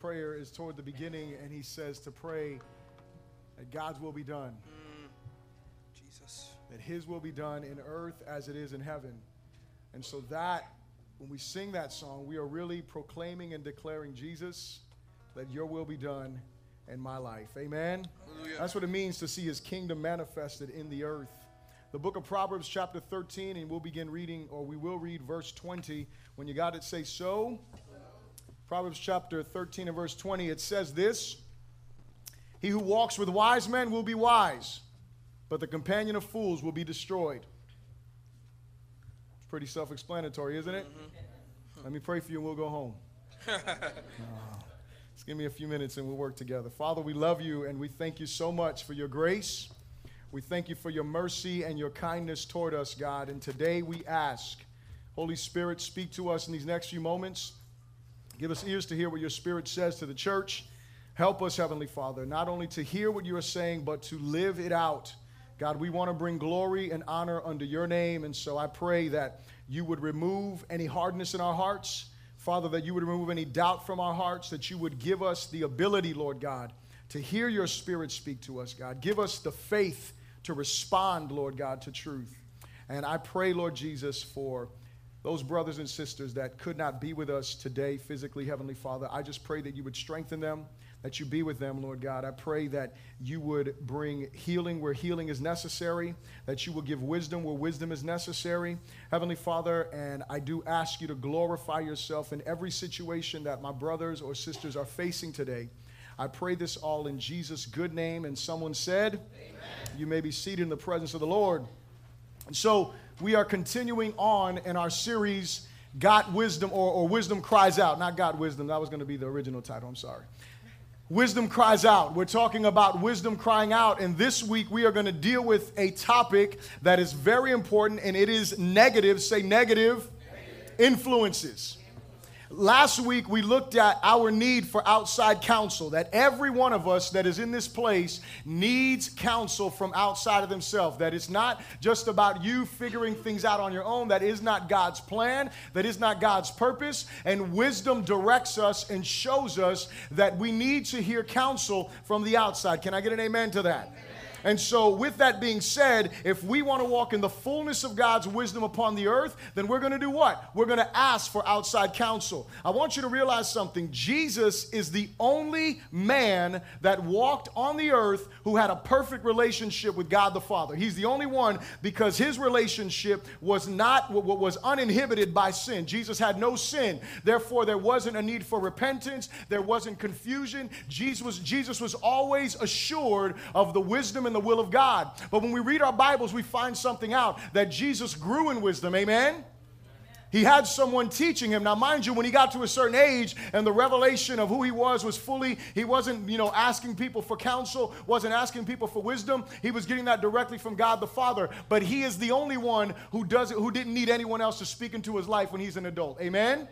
prayer is toward the beginning, and he says to pray that God's will be done. Mm. Jesus. That his will be done in earth as it is in heaven. And so that, when we sing that song, we are really proclaiming and declaring, Jesus, let your will be done in my life. Amen? Hallelujah. That's what it means to see his kingdom manifested in the earth. The book of Proverbs, chapter 13, and we'll begin reading, or we will read verse 20. When you got it, say so. Proverbs chapter 13 and verse 20, it says this He who walks with wise men will be wise, but the companion of fools will be destroyed. It's pretty self explanatory, isn't it? Mm-hmm. Let me pray for you and we'll go home. Oh, just give me a few minutes and we'll work together. Father, we love you and we thank you so much for your grace. We thank you for your mercy and your kindness toward us, God. And today we ask, Holy Spirit, speak to us in these next few moments. Give us ears to hear what your Spirit says to the church. Help us, Heavenly Father, not only to hear what you are saying, but to live it out. God, we want to bring glory and honor under your name. And so I pray that you would remove any hardness in our hearts. Father, that you would remove any doubt from our hearts, that you would give us the ability, Lord God, to hear your Spirit speak to us, God. Give us the faith to respond, Lord God, to truth. And I pray, Lord Jesus, for those brothers and sisters that could not be with us today physically, Heavenly Father. I just pray that you would strengthen them, that you be with them, Lord God. I pray that you would bring healing where healing is necessary, that you will give wisdom where wisdom is necessary, Heavenly Father. And I do ask you to glorify yourself in every situation that my brothers or sisters are facing today. I pray this all in Jesus' good name. And someone said, Amen. You may be seated in the presence of the Lord. And so we are continuing on in our series, Got Wisdom, or, or Wisdom Cries Out. Not Got Wisdom, that was going to be the original title, I'm sorry. Wisdom Cries Out. We're talking about wisdom crying out, and this week we are going to deal with a topic that is very important, and it is negative, say negative, negative. influences. Last week, we looked at our need for outside counsel, that every one of us that is in this place needs counsel from outside of themselves. That it's not just about you figuring things out on your own. That is not God's plan. That is not God's purpose. And wisdom directs us and shows us that we need to hear counsel from the outside. Can I get an amen to that? And so, with that being said, if we want to walk in the fullness of God's wisdom upon the earth, then we're going to do what? We're going to ask for outside counsel. I want you to realize something. Jesus is the only man that walked on the earth who had a perfect relationship with God the Father. He's the only one because his relationship was not what was uninhibited by sin. Jesus had no sin. Therefore, there wasn't a need for repentance. There wasn't confusion. Jesus was, Jesus was always assured of the wisdom and the will of God. But when we read our Bibles, we find something out that Jesus grew in wisdom. Amen? He had someone teaching him. Now, mind you, when he got to a certain age and the revelation of who he was was fully, he wasn't, you know, asking people for counsel, wasn't asking people for wisdom. He was getting that directly from God the Father. But he is the only one who does it, who didn't need anyone else to speak into his life when he's an adult. Amen? Amen.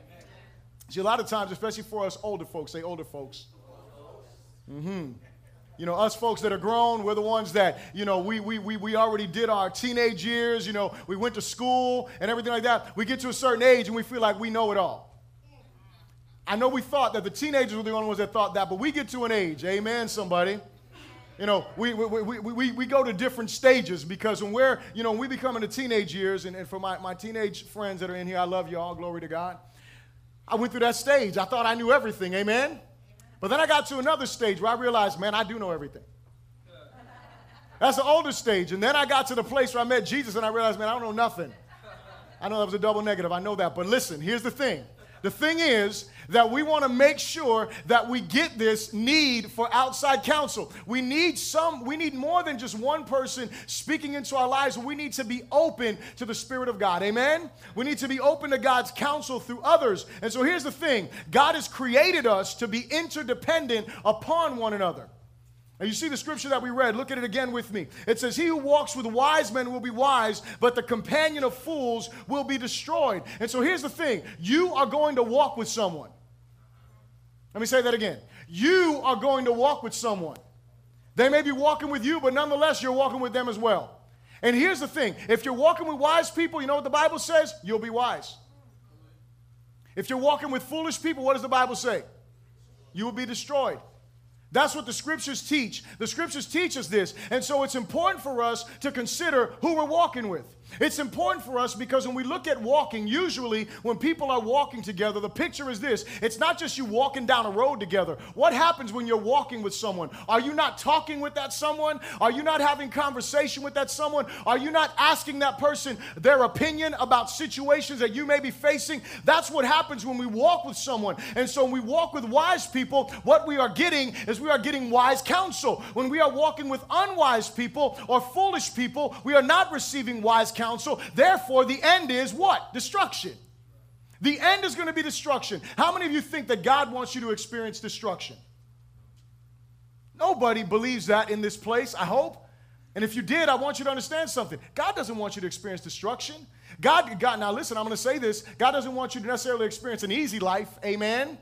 See, a lot of times, especially for us older folks, say older folks. Mm-hmm. You know, us folks that are grown, we're the ones that, you know, we, we, we, we already did our teenage years, you know, we went to school and everything like that. We get to a certain age and we feel like we know it all. I know we thought that the teenagers were the only ones that thought that, but we get to an age, amen, somebody. You know, we, we, we, we, we go to different stages because when we're, you know, when we become in the teenage years, and, and for my, my teenage friends that are in here, I love you all, glory to God. I went through that stage. I thought I knew everything, amen? But then I got to another stage where I realized, man, I do know everything. That's the older stage. And then I got to the place where I met Jesus and I realized, man, I don't know nothing. I know that was a double negative. I know that. But listen, here's the thing. The thing is that we want to make sure that we get this need for outside counsel. We need some, we need more than just one person speaking into our lives. We need to be open to the Spirit of God. Amen? We need to be open to God's counsel through others. And so here's the thing God has created us to be interdependent upon one another. And you see the scripture that we read. Look at it again with me. It says, He who walks with wise men will be wise, but the companion of fools will be destroyed. And so here's the thing you are going to walk with someone. Let me say that again. You are going to walk with someone. They may be walking with you, but nonetheless, you're walking with them as well. And here's the thing if you're walking with wise people, you know what the Bible says? You'll be wise. If you're walking with foolish people, what does the Bible say? you will be destroyed. That's what the scriptures teach. The scriptures teach us this. And so it's important for us to consider who we're walking with. It's important for us because when we look at walking, usually when people are walking together, the picture is this it's not just you walking down a road together. What happens when you're walking with someone? Are you not talking with that someone? Are you not having conversation with that someone? Are you not asking that person their opinion about situations that you may be facing? That's what happens when we walk with someone. And so when we walk with wise people, what we are getting is we are getting wise counsel. When we are walking with unwise people or foolish people, we are not receiving wise counsel. Therefore, the end is what? Destruction. The end is going to be destruction. How many of you think that God wants you to experience destruction? Nobody believes that in this place, I hope. And if you did, I want you to understand something. God doesn't want you to experience destruction. God, God now listen, I'm going to say this. God doesn't want you to necessarily experience an easy life. Amen.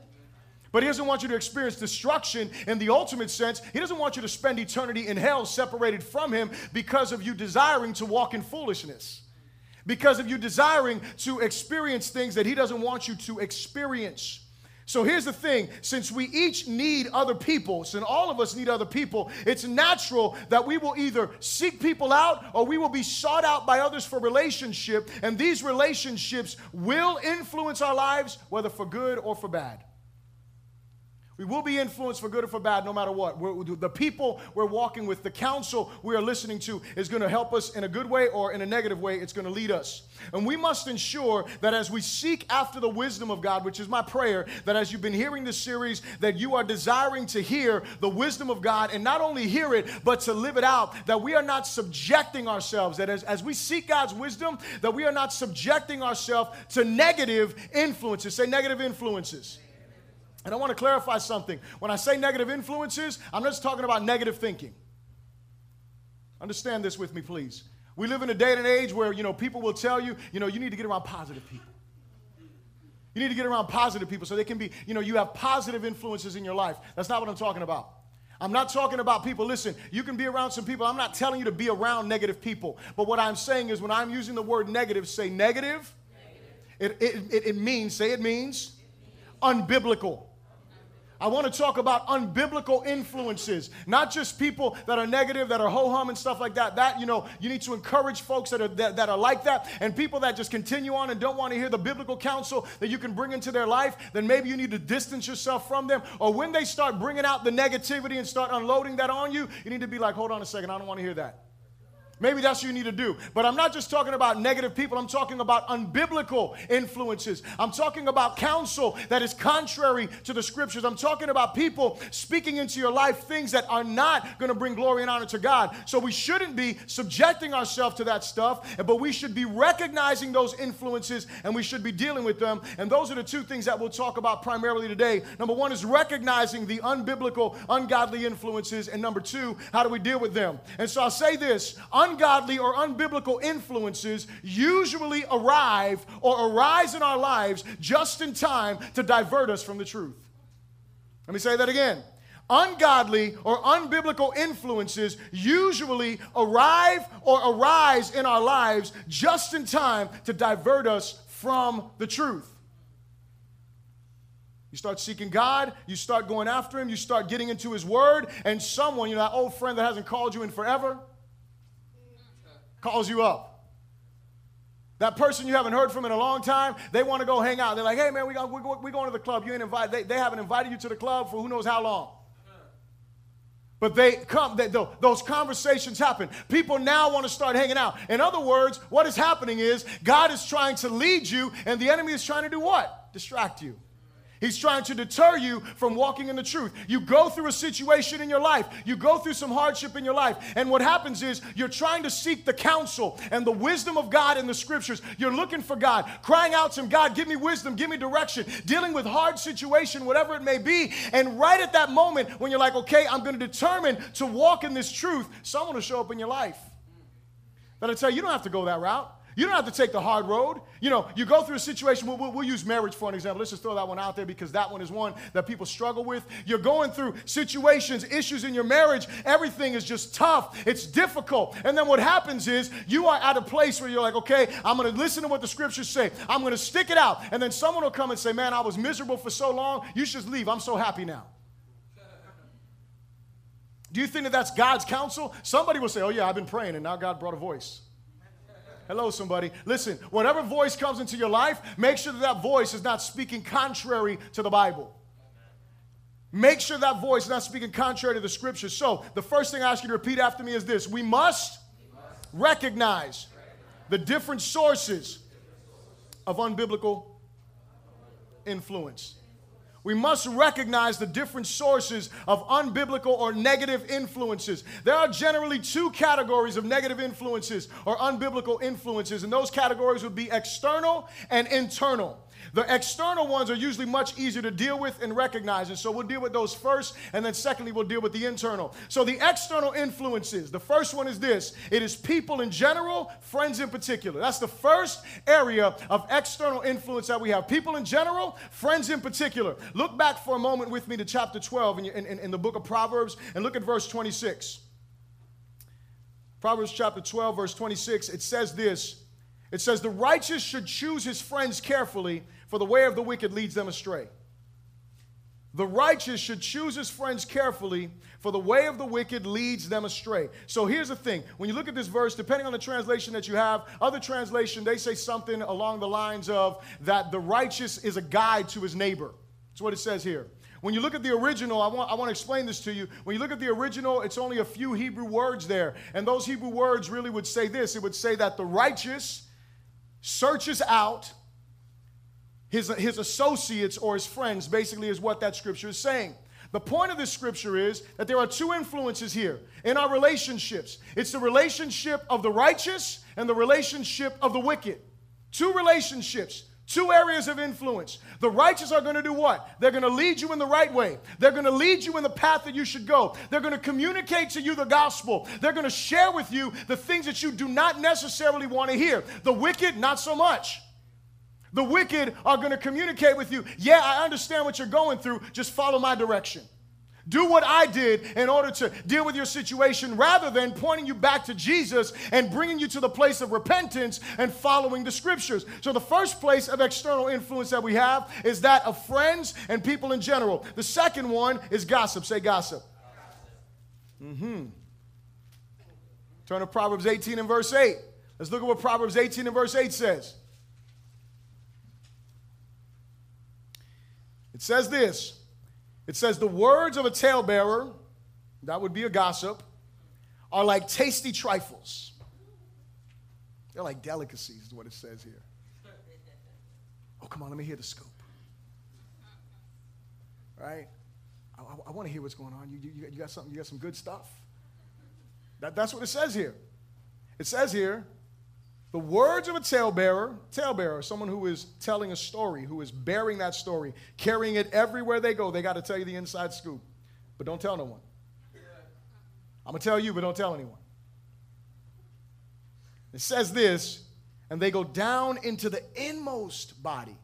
But he doesn't want you to experience destruction in the ultimate sense. He doesn't want you to spend eternity in hell separated from him because of you desiring to walk in foolishness. Because of you desiring to experience things that he doesn't want you to experience. So here's the thing since we each need other people, since all of us need other people, it's natural that we will either seek people out or we will be sought out by others for relationship. And these relationships will influence our lives, whether for good or for bad. We will be influenced for good or for bad, no matter what. We're, the people we're walking with, the counsel we are listening to, is going to help us in a good way or in a negative way. It's going to lead us. And we must ensure that as we seek after the wisdom of God, which is my prayer, that as you've been hearing this series, that you are desiring to hear the wisdom of God and not only hear it, but to live it out. That we are not subjecting ourselves, that as, as we seek God's wisdom, that we are not subjecting ourselves to negative influences. Say negative influences. And I want to clarify something. When I say negative influences, I'm not just talking about negative thinking. Understand this with me, please. We live in a day and age where, you know, people will tell you, you know, you need to get around positive people. You need to get around positive people so they can be, you know, you have positive influences in your life. That's not what I'm talking about. I'm not talking about people. Listen, you can be around some people. I'm not telling you to be around negative people. But what I'm saying is when I'm using the word negative, say negative. negative. It, it, it, it means, say it means, unbiblical. I want to talk about unbiblical influences, not just people that are negative, that are ho hum and stuff like that. That, you know, you need to encourage folks that are, that, that are like that, and people that just continue on and don't want to hear the biblical counsel that you can bring into their life, then maybe you need to distance yourself from them. Or when they start bringing out the negativity and start unloading that on you, you need to be like, hold on a second, I don't want to hear that. Maybe that's what you need to do. But I'm not just talking about negative people, I'm talking about unbiblical influences. I'm talking about counsel that is contrary to the scriptures. I'm talking about people speaking into your life things that are not going to bring glory and honor to God. So we shouldn't be subjecting ourselves to that stuff, but we should be recognizing those influences and we should be dealing with them. And those are the two things that we'll talk about primarily today. Number one is recognizing the unbiblical, ungodly influences. And number two, how do we deal with them? And so I'll say this ungodly or unbiblical influences usually arrive or arise in our lives just in time to divert us from the truth. Let me say that again. Ungodly or unbiblical influences usually arrive or arise in our lives just in time to divert us from the truth. You start seeking God, you start going after Him, you start getting into His Word, and someone, you know, that old friend that hasn't called you in forever, calls you up. That person you haven't heard from in a long time, they want to go hang out. They're like, hey, man, we got, we're, we're going to the club. You ain't invited. They, they haven't invited you to the club for who knows how long. But they come, they, those conversations happen. People now want to start hanging out. In other words, what is happening is God is trying to lead you, and the enemy is trying to do what? Distract you. He's trying to deter you from walking in the truth. You go through a situation in your life, you go through some hardship in your life, and what happens is you're trying to seek the counsel and the wisdom of God in the scriptures. You're looking for God, crying out to Him, God, give me wisdom, give me direction, dealing with hard situation, whatever it may be. And right at that moment, when you're like, okay, I'm going to determine to walk in this truth, someone will show up in your life. That'll tell you, you don't have to go that route. You don't have to take the hard road. You know, you go through a situation, we'll, we'll, use marriage for an example. Let's just throw that one out there because that one is one that people struggle with. You're going through situations, issues in your marriage. Everything is just tough. It's difficult. And then what happens is you are at a place where you're like, okay, I'm going to listen to what the scriptures say. I'm going to stick it out. And then someone will come and say, man, I was miserable for so long. You should leave. I'm so happy now. Do you think that that's God's counsel? Somebody will say, Oh, yeah, I've been praying, and now God brought a voice. Hello, somebody. Listen, whatever voice comes into your life, make sure that that voice is not speaking contrary to the Bible. Make sure that voice is not speaking contrary to the scriptures. So, the first thing I ask you to repeat after me is this We must recognize the different sources of unbiblical influence. We must recognize the different sources of unbiblical or negative influences. There are generally two categories of negative influences or unbiblical influences, and those categories would be external and internal. The external ones are usually much easier to deal with and recognize. And so we'll deal with those first, and then secondly, we'll deal with the internal. So the external influences, the first one is this it is people in general, friends in particular. That's the first area of external influence that we have. People in general, friends in particular. Look back for a moment with me to chapter 12 in, in, in the book of Proverbs and look at verse 26. Proverbs chapter 12, verse 26, it says this. It says, The righteous should choose his friends carefully, for the way of the wicked leads them astray. The righteous should choose his friends carefully, for the way of the wicked leads them astray. So here's the thing. When you look at this verse, depending on the translation that you have, other translation, they say something along the lines of that the righteous is a guide to his neighbor. That's what it says here. When you look at the original, I want, I want to explain this to you. When you look at the original, it's only a few Hebrew words there. And those Hebrew words really would say this it would say that the righteous searches out his, his associates or his friends, basically, is what that scripture is saying. The point of this scripture is that there are two influences here in our relationships it's the relationship of the righteous and the relationship of the wicked. Two relationships. Two areas of influence. The righteous are going to do what? They're going to lead you in the right way. They're going to lead you in the path that you should go. They're going to communicate to you the gospel. They're going to share with you the things that you do not necessarily want to hear. The wicked, not so much. The wicked are going to communicate with you. Yeah, I understand what you're going through. Just follow my direction. Do what I did in order to deal with your situation rather than pointing you back to Jesus and bringing you to the place of repentance and following the scriptures. So, the first place of external influence that we have is that of friends and people in general. The second one is gossip. Say gossip. Mm hmm. Turn to Proverbs 18 and verse 8. Let's look at what Proverbs 18 and verse 8 says. It says this it says, The words of a talebearer, that would be a gossip, are like tasty trifles. They're like delicacies, is what it says here. Oh, come on, let me hear the scoop. Right? I, I, I want to hear what's going on. You, you, you, got something, you got some good stuff. That, that's what it says here. It says here, the words of a talebearer, talebearer, someone who is telling a story, who is bearing that story, carrying it everywhere they go, they got to tell you the inside scoop. But don't tell no one. I'm going to tell you, but don't tell anyone. It says this, and they go down into the inmost body.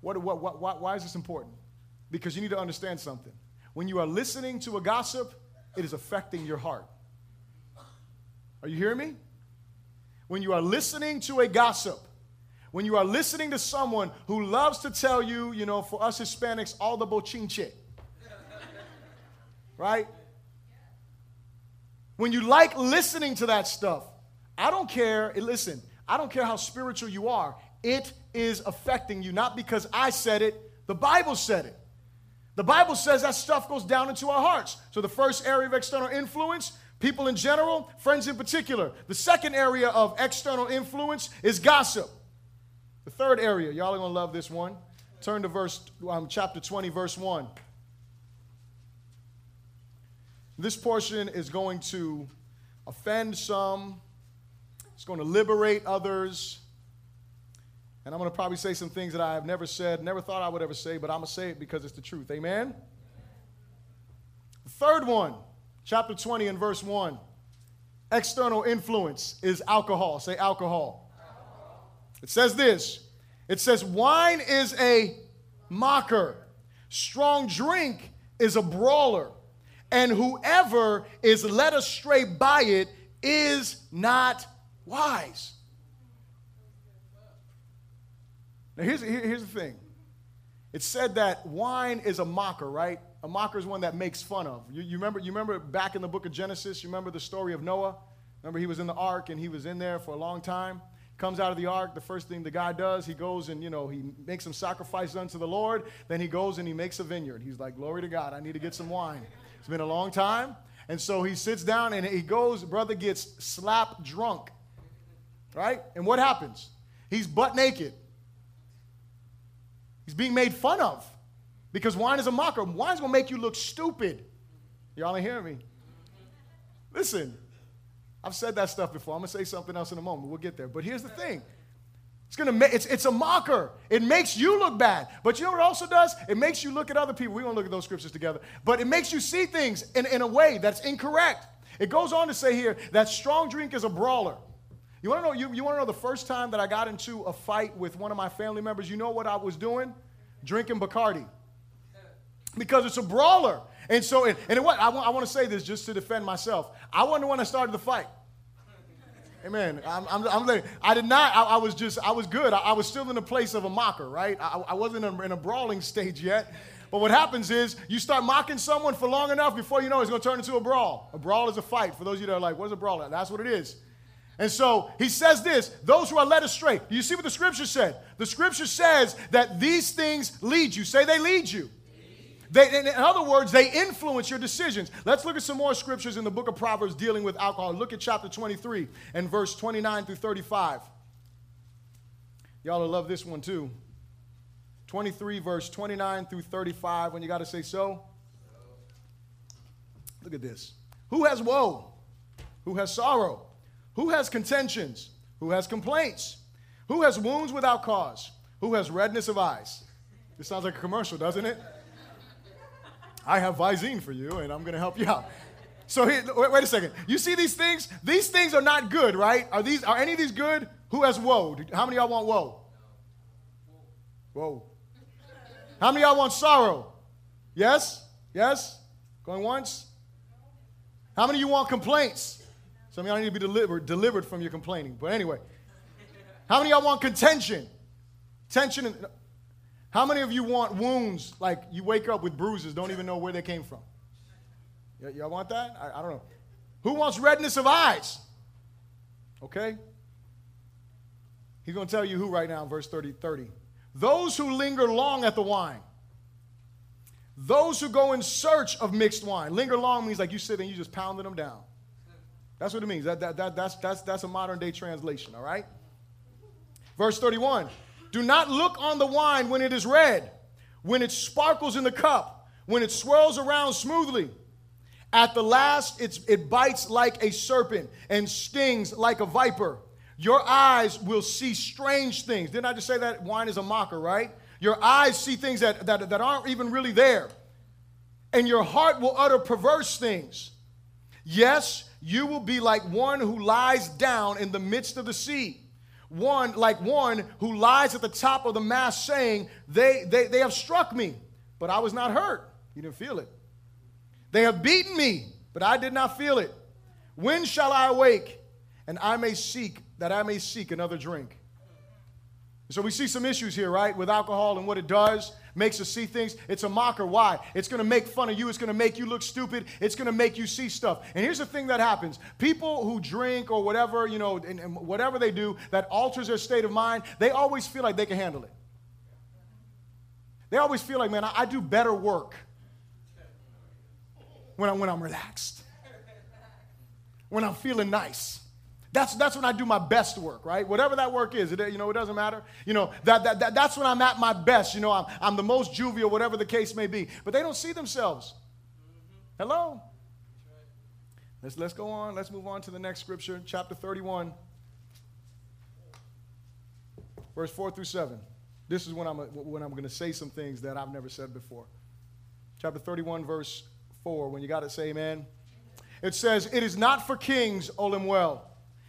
What, what, what, why, why is this important? Because you need to understand something. When you are listening to a gossip, it is affecting your heart. Are you hearing me? When you are listening to a gossip, when you are listening to someone who loves to tell you, you know, for us Hispanics, all the bochinche, right? When you like listening to that stuff, I don't care, eh, listen, I don't care how spiritual you are, it is affecting you, not because I said it, the Bible said it. The Bible says that stuff goes down into our hearts. So the first area of external influence People in general, friends in particular. The second area of external influence is gossip. The third area, y'all are going to love this one. Turn to verse um, chapter 20 verse 1. This portion is going to offend some. It's going to liberate others. And I'm going to probably say some things that I have never said, never thought I would ever say, but I'm going to say it because it's the truth. Amen? The third one chapter 20 and verse 1. External influence is alcohol. Say alcohol. alcohol. It says this it says, wine is a mocker, strong drink is a brawler, and whoever is led astray by it is not wise. Now, here's, here's the thing it said that wine is a mocker, right? A mocker is one that makes fun of. You, you, remember, you remember back in the book of Genesis, you remember the story of Noah? Remember he was in the ark and he was in there for a long time? Comes out of the ark, the first thing the guy does, he goes and, you know, he makes some sacrifice unto the Lord. Then he goes and he makes a vineyard. He's like, glory to God, I need to get some wine. It's been a long time. And so he sits down and he goes, brother gets slap drunk. Right? And what happens? He's butt naked. He's being made fun of because wine is a mocker. Wine's to make you look stupid. Y'all ain't hearing me? Listen, I've said that stuff before. I'm to say something else in a moment. We'll get there. But here's the thing. It's gonna make it's, it's a mocker. It makes you look bad. But you know what it also does? It makes you look at other people. We're gonna look at those scriptures together. But it makes you see things in, in a way that's incorrect. It goes on to say here that strong drink is a brawler. You wanna know, you, you wanna know the first time that I got into a fight with one of my family members, you know what I was doing? Drinking Bacardi. Because it's a brawler. And so, and, and what I want, I want to say this just to defend myself. I wasn't the one that started the fight. Amen. I'm, I'm, I'm I did not, I, I, was just, I was good. I, I, was still in the place of a mocker, right? I, I wasn't in a, in a brawling stage yet. But what happens is you start mocking someone for long enough before you know it's going to turn into a brawl. A brawl is a fight. For those of you that are like, what is a brawl? That's what it is. And so he says this those who are led astray. Do you see what the scripture said? The scripture says that these things lead you. Say they lead you. They, in other words, they influence your decisions. Let's look at some more scriptures in the book of Proverbs dealing with alcohol. Look at chapter 23 and verse 29 through 35. Y'all will love this one too. 23, verse 29 through 35, when you got to say so. Look at this. Who has woe? Who has sorrow? Who has contentions? Who has complaints? Who has wounds without cause? Who has redness of eyes? This sounds like a commercial, doesn't it? I have Visine for you, and I'm going to help you out. So wait, wait, a second. You see these things? These things are not good, right? Are these? Are any of these good? Who has woe? How many y'all want woe? Whoa. How many y'all want sorrow? Yes? Yes? Going once? How many of you want complaints? Some of y'all need to be delivered, delivered from your complaining. But anyway, how many y'all want contention? Tension. And, how many of you want wounds like you wake up with bruises, don't even know where they came from? Y- y'all want that? I, I don't know. Who wants redness of eyes? Okay? He's going to tell you who right now, verse 30, 30. Those who linger long at the wine. Those who go in search of mixed wine. Linger long means like you sit and you just pounding them down. That's what it means. That, that, that, that's, that's, that's a modern day translation, all right? Verse 31 do not look on the wine when it is red, when it sparkles in the cup, when it swirls around smoothly. At the last, it bites like a serpent and stings like a viper. Your eyes will see strange things. Didn't I just say that wine is a mocker, right? Your eyes see things that, that, that aren't even really there. And your heart will utter perverse things. Yes, you will be like one who lies down in the midst of the sea one like one who lies at the top of the mast saying, they, they, they have struck me, but I was not hurt. You didn't feel it. They have beaten me, but I did not feel it. When shall I awake and I may seek, that I may seek another drink? So we see some issues here, right, with alcohol and what it does makes us see things. It's a mocker. Why? It's going to make fun of you. It's going to make you look stupid. It's going to make you see stuff. And here's the thing that happens people who drink or whatever, you know, and, and whatever they do that alters their state of mind, they always feel like they can handle it. They always feel like, man, I, I do better work when, I, when I'm relaxed, when I'm feeling nice. That's, that's when I do my best work, right? Whatever that work is, it, you know, it doesn't matter. You know, that, that, that, that's when I'm at my best. You know, I'm, I'm the most jovial, whatever the case may be. But they don't see themselves. Hello? Let's, let's go on. Let's move on to the next scripture, chapter 31, verse 4 through 7. This is when I'm, when I'm going to say some things that I've never said before. Chapter 31, verse 4. When you got it, say amen. It says, It is not for kings, O Lemuel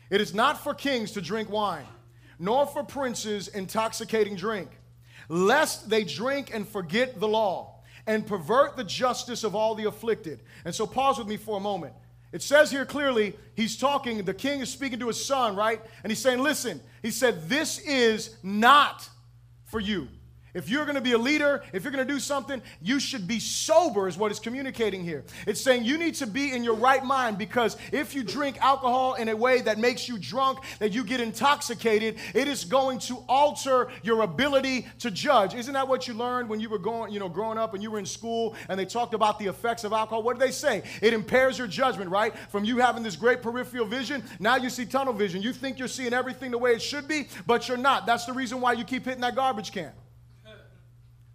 it is not for kings to drink wine, nor for princes intoxicating drink, lest they drink and forget the law and pervert the justice of all the afflicted. And so, pause with me for a moment. It says here clearly, he's talking, the king is speaking to his son, right? And he's saying, Listen, he said, This is not for you. If you're going to be a leader, if you're going to do something, you should be sober, is what it's communicating here. It's saying you need to be in your right mind because if you drink alcohol in a way that makes you drunk, that you get intoxicated, it is going to alter your ability to judge. Isn't that what you learned when you were going, you know, growing up and you were in school and they talked about the effects of alcohol? What did they say? It impairs your judgment, right? From you having this great peripheral vision, now you see tunnel vision. You think you're seeing everything the way it should be, but you're not. That's the reason why you keep hitting that garbage can.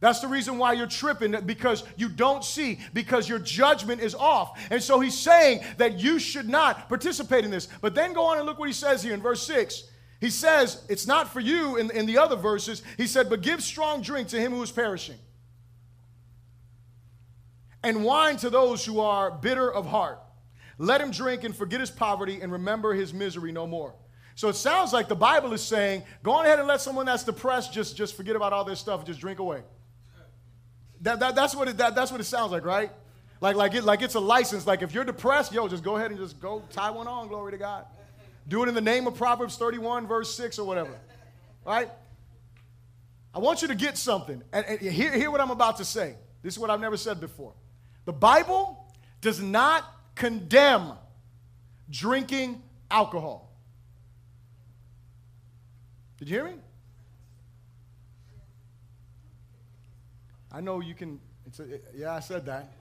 That's the reason why you're tripping, because you don't see, because your judgment is off. And so he's saying that you should not participate in this. But then go on and look what he says here in verse 6. He says, it's not for you in, in the other verses. He said, but give strong drink to him who is perishing, and wine to those who are bitter of heart. Let him drink and forget his poverty and remember his misery no more. So it sounds like the Bible is saying, go on ahead and let someone that's depressed just, just forget about all this stuff just drink away. That, that, that's, what it, that, that's what it sounds like, right? Like, like, it, like it's a license. Like if you're depressed, yo, just go ahead and just go tie one on, glory to God. Do it in the name of Proverbs 31, verse 6 or whatever, right? I want you to get something. And, and hear, hear what I'm about to say. This is what I've never said before. The Bible does not condemn drinking alcohol. Did you hear me? I know you can. A, yeah, I said that.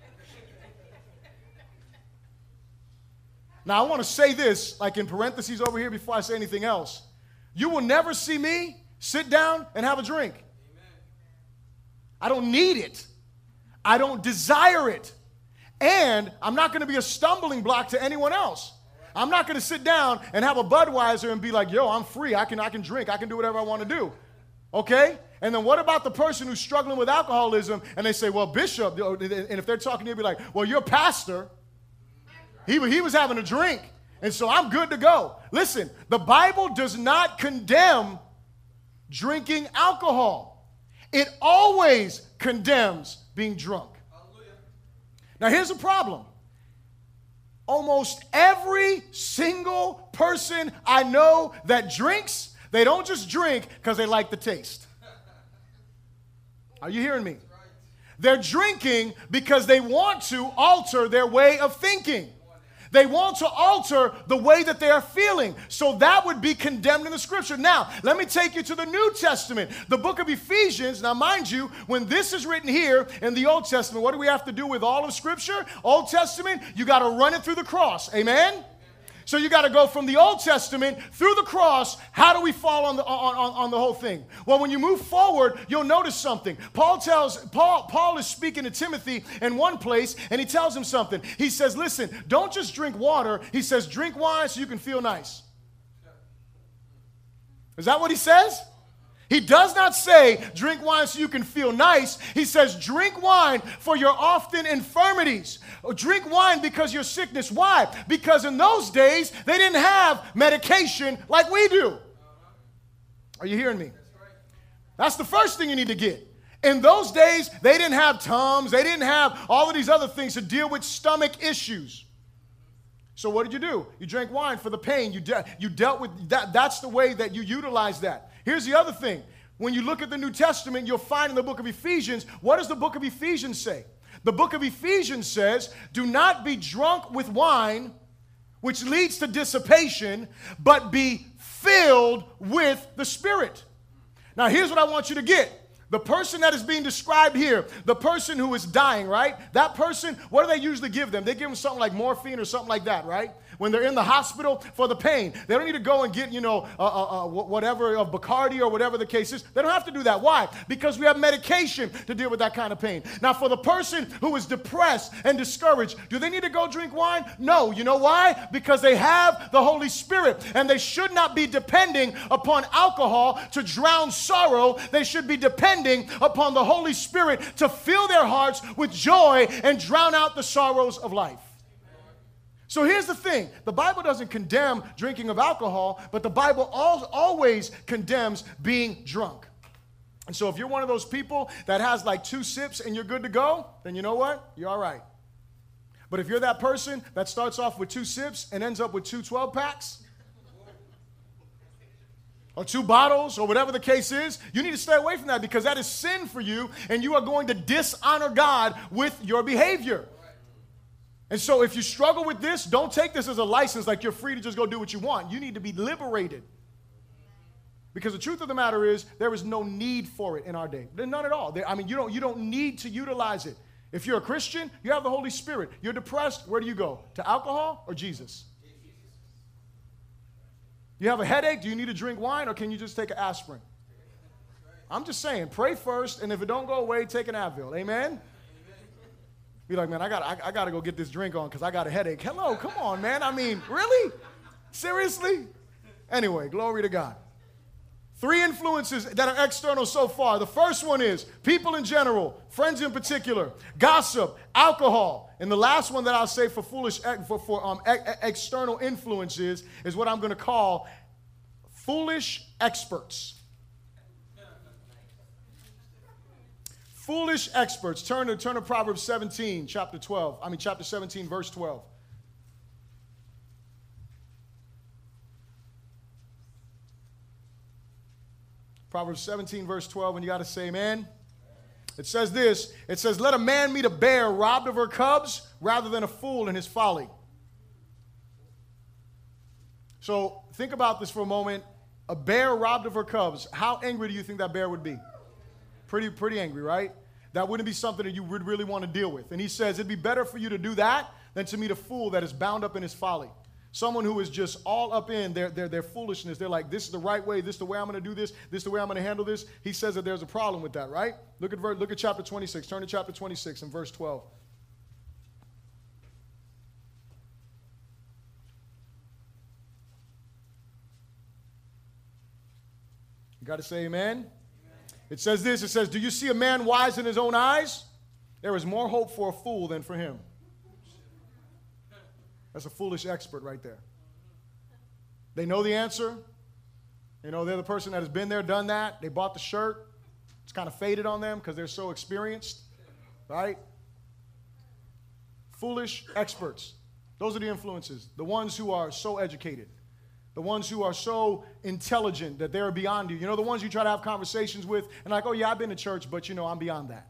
now, I want to say this, like in parentheses over here, before I say anything else. You will never see me sit down and have a drink. Amen. I don't need it, I don't desire it. And I'm not going to be a stumbling block to anyone else. I'm not going to sit down and have a Budweiser and be like, yo, I'm free. I can, I can drink. I can do whatever I want to do. Okay? And then what about the person who's struggling with alcoholism and they say, well, Bishop, and if they're talking, they'll be like, well, your pastor, he, he was having a drink, and so I'm good to go. Listen, the Bible does not condemn drinking alcohol, it always condemns being drunk. Now, here's the problem almost every single person I know that drinks, they don't just drink because they like the taste. Are you hearing me? They're drinking because they want to alter their way of thinking. They want to alter the way that they are feeling. So that would be condemned in the scripture. Now, let me take you to the New Testament, the book of Ephesians. Now, mind you, when this is written here in the Old Testament, what do we have to do with all of scripture? Old Testament, you got to run it through the cross. Amen? So you got to go from the Old Testament through the cross. How do we fall on the, on, on, on, the whole thing? Well, when you move forward, you'll notice something. Paul tells, Paul, Paul is speaking to Timothy in one place, and he tells him something. He says, listen, don't just drink water. He says, drink wine so you can feel nice. Is that what he says? He does not say, drink wine so you can feel nice. He says, drink wine for your often infirmities. Drink wine because your sickness. Why? Because in those days, they didn't have medication like we do. Are you hearing me? That's the first thing you need to get. In those days, they didn't have Tums, they didn't have all of these other things to deal with stomach issues. So what did you do? You drank wine for the pain. You, de- you dealt with that. That's the way that you utilize that. Here's the other thing. When you look at the New Testament, you'll find in the book of Ephesians, what does the book of Ephesians say? The book of Ephesians says, Do not be drunk with wine, which leads to dissipation, but be filled with the Spirit. Now, here's what I want you to get. The person that is being described here, the person who is dying, right? That person, what do they usually give them? They give them something like morphine or something like that, right? When they're in the hospital for the pain. They don't need to go and get, you know, uh, uh, uh, whatever of Bacardi or whatever the case is. They don't have to do that. Why? Because we have medication to deal with that kind of pain. Now, for the person who is depressed and discouraged, do they need to go drink wine? No. You know why? Because they have the Holy Spirit and they should not be depending upon alcohol to drown sorrow. They should be depending upon the Holy Spirit to fill their hearts with joy and drown out the sorrows of life. So here's the thing the Bible doesn't condemn drinking of alcohol, but the Bible al- always condemns being drunk. And so if you're one of those people that has like two sips and you're good to go, then you know what? You're all right. But if you're that person that starts off with two sips and ends up with two 12 packs, or two bottles or whatever the case is, you need to stay away from that because that is sin for you and you are going to dishonor God with your behavior. And so if you struggle with this, don't take this as a license like you're free to just go do what you want. You need to be liberated. Because the truth of the matter is, there is no need for it in our day. None at all. I mean, you don't, you don't need to utilize it. If you're a Christian, you have the Holy Spirit. You're depressed, where do you go? To alcohol or Jesus? You have a headache? Do you need to drink wine or can you just take an aspirin? I'm just saying, pray first, and if it don't go away, take an Advil. Amen? Be like, man, I got, I, I got to go get this drink on because I got a headache. Hello, come on, man. I mean, really? Seriously? Anyway, glory to God. Three influences that are external so far. The first one is people in general, friends in particular, gossip, alcohol. And the last one that I'll say for foolish, for, for um, external influences is what I'm going to call foolish experts. Foolish experts. Turn to, turn to Proverbs 17, chapter 12. I mean, chapter 17, verse 12. Proverbs 17, verse 12, and you got to say amen. It says this It says, Let a man meet a bear robbed of her cubs rather than a fool in his folly. So think about this for a moment. A bear robbed of her cubs. How angry do you think that bear would be? Pretty, pretty angry, right? That wouldn't be something that you would really want to deal with. And he says, It'd be better for you to do that than to meet a fool that is bound up in his folly. Someone who is just all up in their, their, their foolishness. They're like, this is the right way. This is the way I'm going to do this. This is the way I'm going to handle this. He says that there's a problem with that, right? Look at, look at chapter 26. Turn to chapter 26 and verse 12. You got to say amen? It says this it says, Do you see a man wise in his own eyes? There is more hope for a fool than for him. That's a foolish expert right there. They know the answer. You know, they're the person that has been there, done that. They bought the shirt. It's kind of faded on them because they're so experienced, right? Foolish experts. Those are the influences. The ones who are so educated. The ones who are so intelligent that they're beyond you. You know, the ones you try to have conversations with and like, oh, yeah, I've been to church, but you know, I'm beyond that.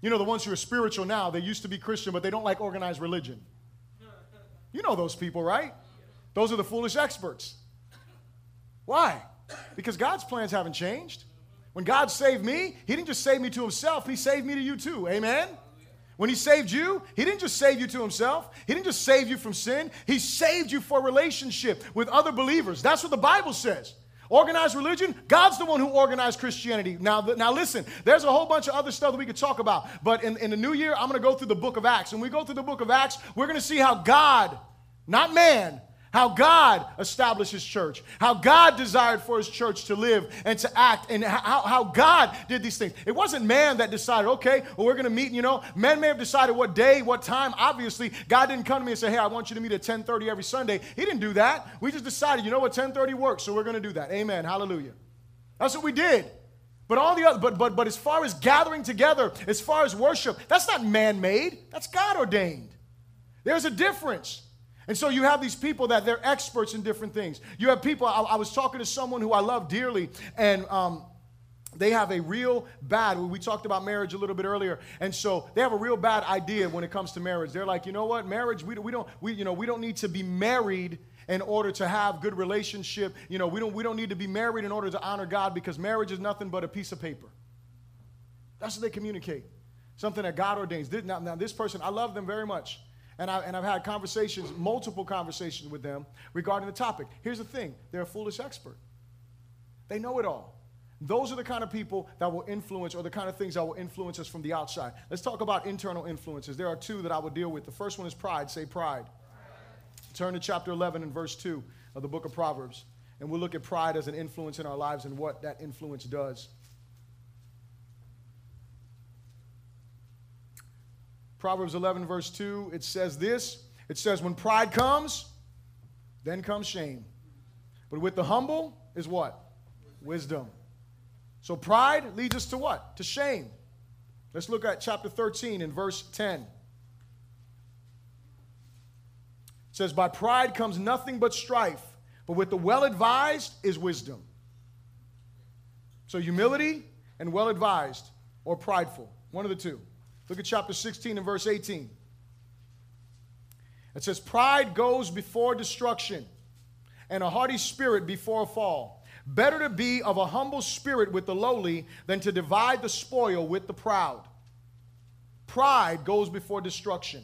You know, the ones who are spiritual now, they used to be Christian, but they don't like organized religion. You know those people, right? Those are the foolish experts. Why? Because God's plans haven't changed. When God saved me, He didn't just save me to Himself, He saved me to you too. Amen? When He saved you, He didn't just save you to Himself, He didn't just save you from sin, He saved you for relationship with other believers. That's what the Bible says. Organized religion, God's the one who organized Christianity. Now, now listen, there's a whole bunch of other stuff that we could talk about. But in, in the new year, I'm going to go through the book of Acts. And we go through the book of Acts, we're going to see how God, not man, how God established his church, how God desired for his church to live and to act, and how, how God did these things. It wasn't man that decided, okay, well, we're going to meet, you know. Men may have decided what day, what time. Obviously, God didn't come to me and say, hey, I want you to meet at 1030 every Sunday. He didn't do that. We just decided, you know what, 1030 works, so we're going to do that. Amen. Hallelujah. That's what we did. But all the other, but but but as far as gathering together, as far as worship, that's not man-made. That's God ordained. There's a difference. And so you have these people that they're experts in different things. You have people, I, I was talking to someone who I love dearly, and um, they have a real bad, we talked about marriage a little bit earlier, and so they have a real bad idea when it comes to marriage. They're like, you know what, marriage, we, we, don't, we, you know, we don't need to be married in order to have good relationship. You know, we don't, we don't need to be married in order to honor God because marriage is nothing but a piece of paper. That's what they communicate. Something that God ordains. Now, now this person, I love them very much. And, I, and I've had conversations, multiple conversations with them regarding the topic. Here's the thing they're a foolish expert, they know it all. Those are the kind of people that will influence, or the kind of things that will influence us from the outside. Let's talk about internal influences. There are two that I will deal with. The first one is pride. Say pride. pride. Turn to chapter 11 and verse 2 of the book of Proverbs, and we'll look at pride as an influence in our lives and what that influence does. Proverbs 11, verse 2, it says this it says, When pride comes, then comes shame. But with the humble is what? Wisdom. So pride leads us to what? To shame. Let's look at chapter 13 in verse 10. It says, By pride comes nothing but strife, But with the well advised is wisdom. So humility and well advised or prideful, one of the two. Look at chapter 16 and verse 18. It says, Pride goes before destruction, and a haughty spirit before a fall. Better to be of a humble spirit with the lowly than to divide the spoil with the proud. Pride goes before destruction,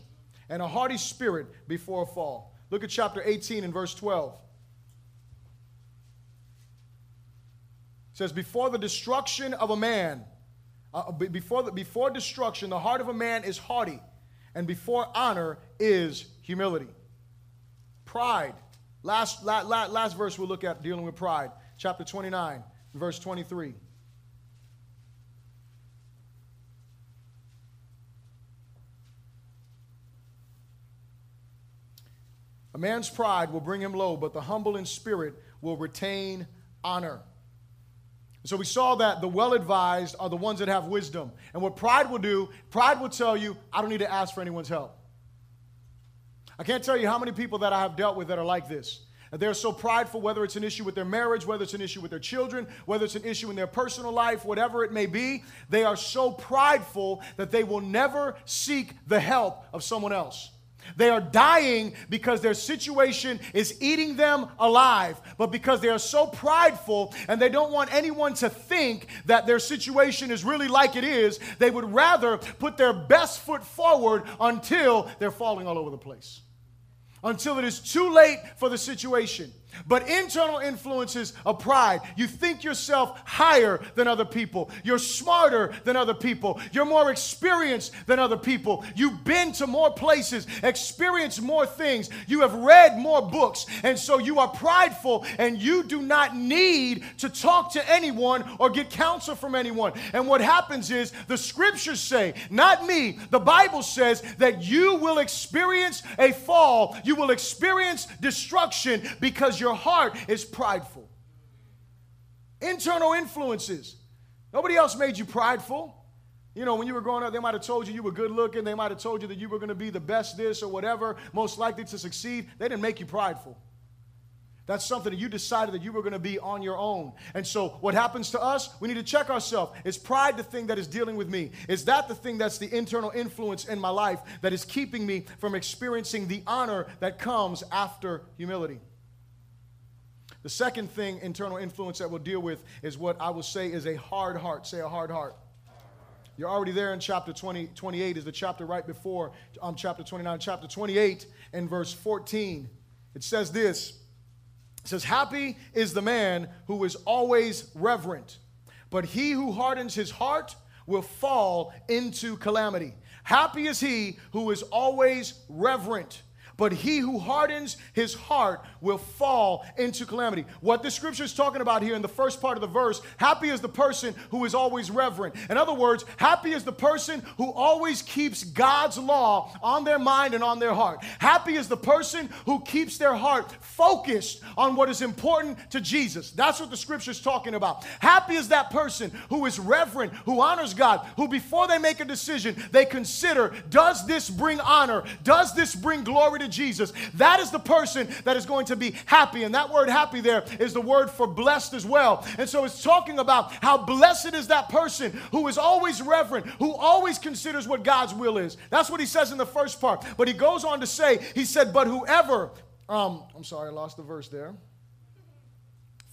and a haughty spirit before a fall. Look at chapter 18 and verse 12. It says, Before the destruction of a man, uh, before, the, before destruction, the heart of a man is haughty, and before honor is humility. Pride. Last, last, last verse we'll look at dealing with pride. Chapter 29, verse 23. A man's pride will bring him low, but the humble in spirit will retain honor. So we saw that the well advised are the ones that have wisdom. And what pride will do, pride will tell you, I don't need to ask for anyone's help. I can't tell you how many people that I have dealt with that are like this. They're so prideful, whether it's an issue with their marriage, whether it's an issue with their children, whether it's an issue in their personal life, whatever it may be. They are so prideful that they will never seek the help of someone else. They are dying because their situation is eating them alive, but because they are so prideful and they don't want anyone to think that their situation is really like it is, they would rather put their best foot forward until they're falling all over the place until it is too late for the situation. But internal influences of pride. You think yourself higher than other people. You're smarter than other people. You're more experienced than other people. You've been to more places, experienced more things. You have read more books. And so you are prideful and you do not need to talk to anyone or get counsel from anyone. And what happens is the scriptures say, not me, the Bible says that you will experience a fall. You will experience destruction your heart is prideful. Internal influences. Nobody else made you prideful. You know, when you were growing up, they might have told you you were good looking. They might have told you that you were going to be the best this or whatever, most likely to succeed. They didn't make you prideful. That's something that you decided that you were going to be on your own. And so, what happens to us? We need to check ourselves. Is pride the thing that is dealing with me? Is that the thing that's the internal influence in my life that is keeping me from experiencing the honor that comes after humility? The second thing, internal influence that we'll deal with, is what I will say is a hard heart. Say a hard heart. You're already there in chapter 20, 28, is the chapter right before um, chapter 29. Chapter 28 and verse 14. It says this It says, Happy is the man who is always reverent, but he who hardens his heart will fall into calamity. Happy is he who is always reverent but he who hardens his heart will fall into calamity. What the scripture is talking about here in the first part of the verse happy is the person who is always reverent. In other words, happy is the person who always keeps God's law on their mind and on their heart. Happy is the person who keeps their heart focused on what is important to Jesus. That's what the scripture is talking about. Happy is that person who is reverent, who honors God, who before they make a decision, they consider does this bring honor? Does this bring glory to Jesus, that is the person that is going to be happy. And that word happy there is the word for blessed as well. And so it's talking about how blessed is that person who is always reverent, who always considers what God's will is. That's what he says in the first part. But he goes on to say, he said, but whoever, um, I'm sorry, I lost the verse there.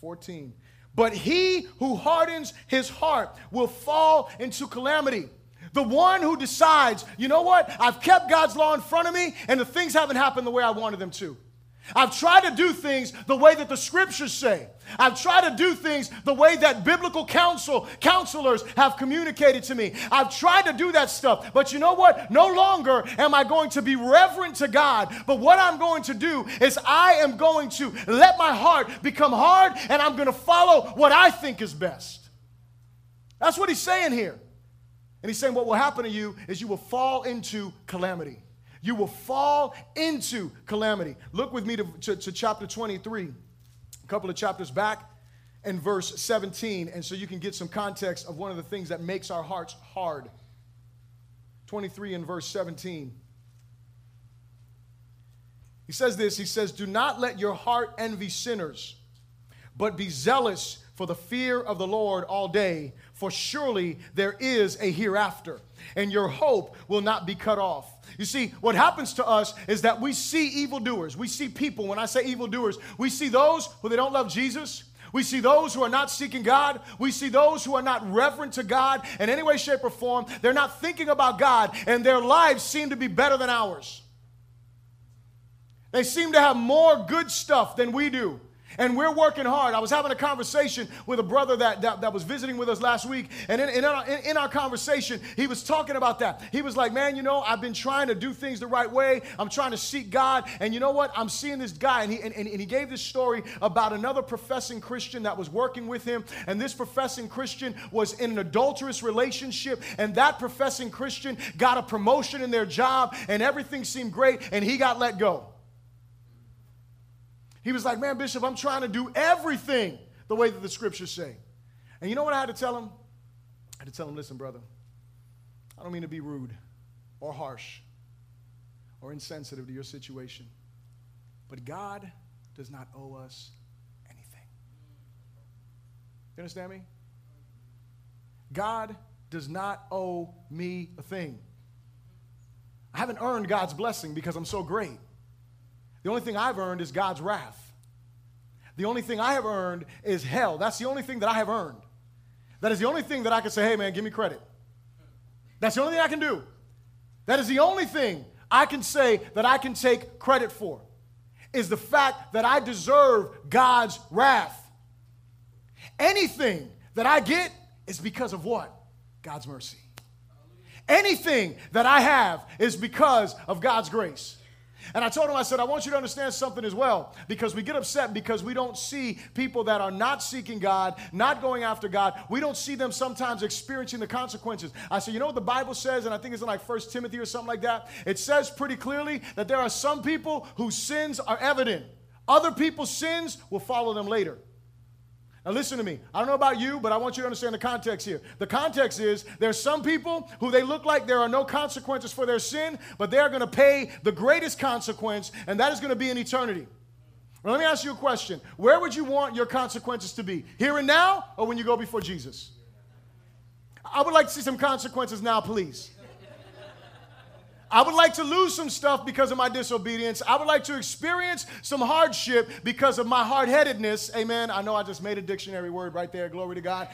14. But he who hardens his heart will fall into calamity. The one who decides, you know what, I've kept God's law in front of me and the things haven't happened the way I wanted them to. I've tried to do things the way that the scriptures say. I've tried to do things the way that biblical counsel counselors have communicated to me. I've tried to do that stuff. But you know what? No longer am I going to be reverent to God. But what I'm going to do is I am going to let my heart become hard and I'm going to follow what I think is best. That's what he's saying here. And he's saying, What will happen to you is you will fall into calamity. You will fall into calamity. Look with me to, to, to chapter 23, a couple of chapters back, and verse 17. And so you can get some context of one of the things that makes our hearts hard. 23 and verse 17. He says this He says, Do not let your heart envy sinners, but be zealous for the fear of the Lord all day, for surely there is a hereafter, and your hope will not be cut off. You see, what happens to us is that we see evildoers. We see people, when I say evildoers, we see those who they don't love Jesus. We see those who are not seeking God. We see those who are not reverent to God in any way, shape, or form. They're not thinking about God, and their lives seem to be better than ours. They seem to have more good stuff than we do. And we're working hard. I was having a conversation with a brother that, that, that was visiting with us last week. And in, in, our, in, in, our conversation, he was talking about that. He was like, Man, you know, I've been trying to do things the right way. I'm trying to seek God. And you know what? I'm seeing this guy. And he, and, and he gave this story about another professing Christian that was working with him. And this professing Christian was in an adulterous relationship. And that professing Christian got a promotion in their job. And everything seemed great. And he got let go. He was like, Man, Bishop, I'm trying to do everything the way that the scriptures say. And you know what I had to tell him? I had to tell him, Listen, brother, I don't mean to be rude or harsh or insensitive to your situation, but God does not owe us anything. You understand me? God does not owe me a thing. I haven't earned God's blessing because I'm so great. The only thing I've earned is God's wrath. The only thing I have earned is hell. That's the only thing that I have earned. That is the only thing that I can say, hey, man, give me credit. That's the only thing I can do. That is the only thing I can say that I can take credit for, is the fact that I deserve God's wrath. Anything that I get is because of what? God's mercy. Anything that I have is because of God's grace. And I told him, I said, I want you to understand something as well, because we get upset because we don't see people that are not seeking God, not going after God. We don't see them sometimes experiencing the consequences. I said, you know what the Bible says, and I think it's in like First Timothy or something like that? It says pretty clearly that there are some people whose sins are evident. Other people's sins will follow them later. Now, listen to me. I don't know about you, but I want you to understand the context here. The context is there's some people who they look like there are no consequences for their sin, but they're going to pay the greatest consequence, and that is going to be in eternity. Now, let me ask you a question. Where would you want your consequences to be? Here and now, or when you go before Jesus? I would like to see some consequences now, please. I would like to lose some stuff because of my disobedience. I would like to experience some hardship because of my hard headedness. Amen. I know I just made a dictionary word right there. Glory to God.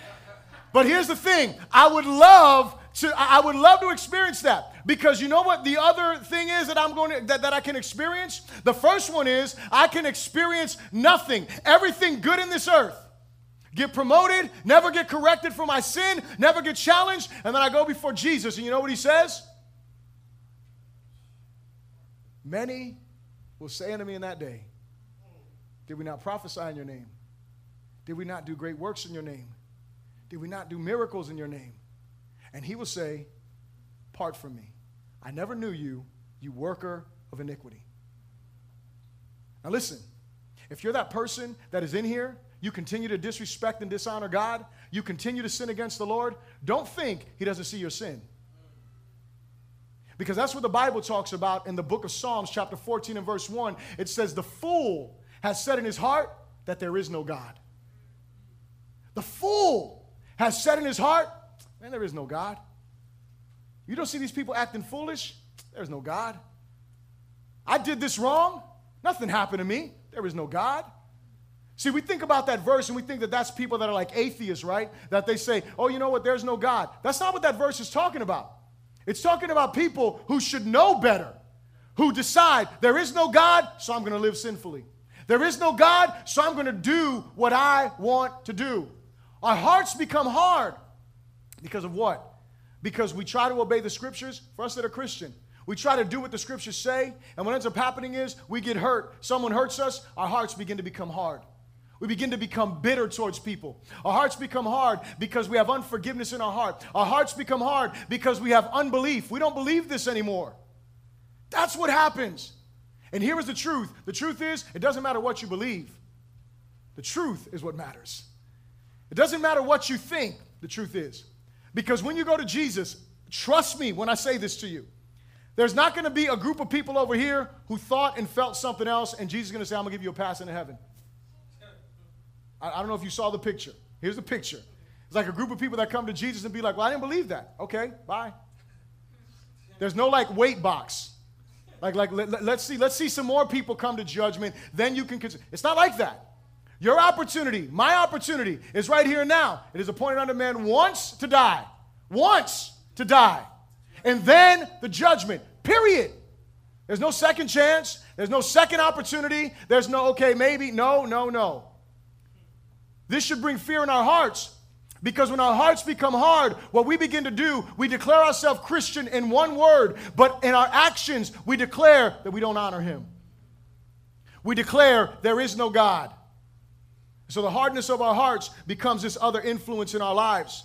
But here's the thing I would love to I would love to experience that because you know what the other thing is that I'm going to that, that I can experience? The first one is I can experience nothing, everything good in this earth. Get promoted, never get corrected for my sin, never get challenged, and then I go before Jesus, and you know what he says? Many will say unto me in that day, Did we not prophesy in your name? Did we not do great works in your name? Did we not do miracles in your name? And he will say, Part from me. I never knew you, you worker of iniquity. Now listen, if you're that person that is in here, you continue to disrespect and dishonor God, you continue to sin against the Lord, don't think he doesn't see your sin. Because that's what the Bible talks about in the book of Psalms, chapter 14 and verse 1. It says, The fool has said in his heart that there is no God. The fool has said in his heart, Man, there is no God. You don't see these people acting foolish? There's no God. I did this wrong. Nothing happened to me. There is no God. See, we think about that verse and we think that that's people that are like atheists, right? That they say, oh, you know what, there's no God. That's not what that verse is talking about. It's talking about people who should know better, who decide there is no God, so I'm going to live sinfully. There is no God, so I'm going to do what I want to do. Our hearts become hard because of what? Because we try to obey the scriptures, for us that are Christian. We try to do what the scriptures say, and what ends up happening is we get hurt. Someone hurts us, our hearts begin to become hard. We begin to become bitter towards people. Our hearts become hard because we have unforgiveness in our heart. Our hearts become hard because we have unbelief. We don't believe this anymore. That's what happens. And here is the truth the truth is, it doesn't matter what you believe, the truth is what matters. It doesn't matter what you think, the truth is. Because when you go to Jesus, trust me when I say this to you, There's not going to be a group of people over here who thought and felt something else, and Jesus is going to say, I'm going to give you a pass into heaven. I, I don't know if you saw the picture. Here's the picture. It's like a group of people that come to Jesus and be like, Well, I didn't believe that. Okay, bye. There's no like weight box. Like, like let, us see, let's see some more people come to judgment. Then you can consider. It's not like that. Your opportunity, my opportunity, is right here and now. It is appointed unto man once to die. Once to die. And then the judgment. Period. There's no second chance. There's no second opportunity. There's no, okay, maybe. No, no, no. This should bring fear in our hearts because when our hearts become hard, what we begin to do, we declare ourselves Christian in one word, but in our actions, we declare that we don't honor Him. We declare there is no God. So the hardness of our hearts becomes this other influence in our lives.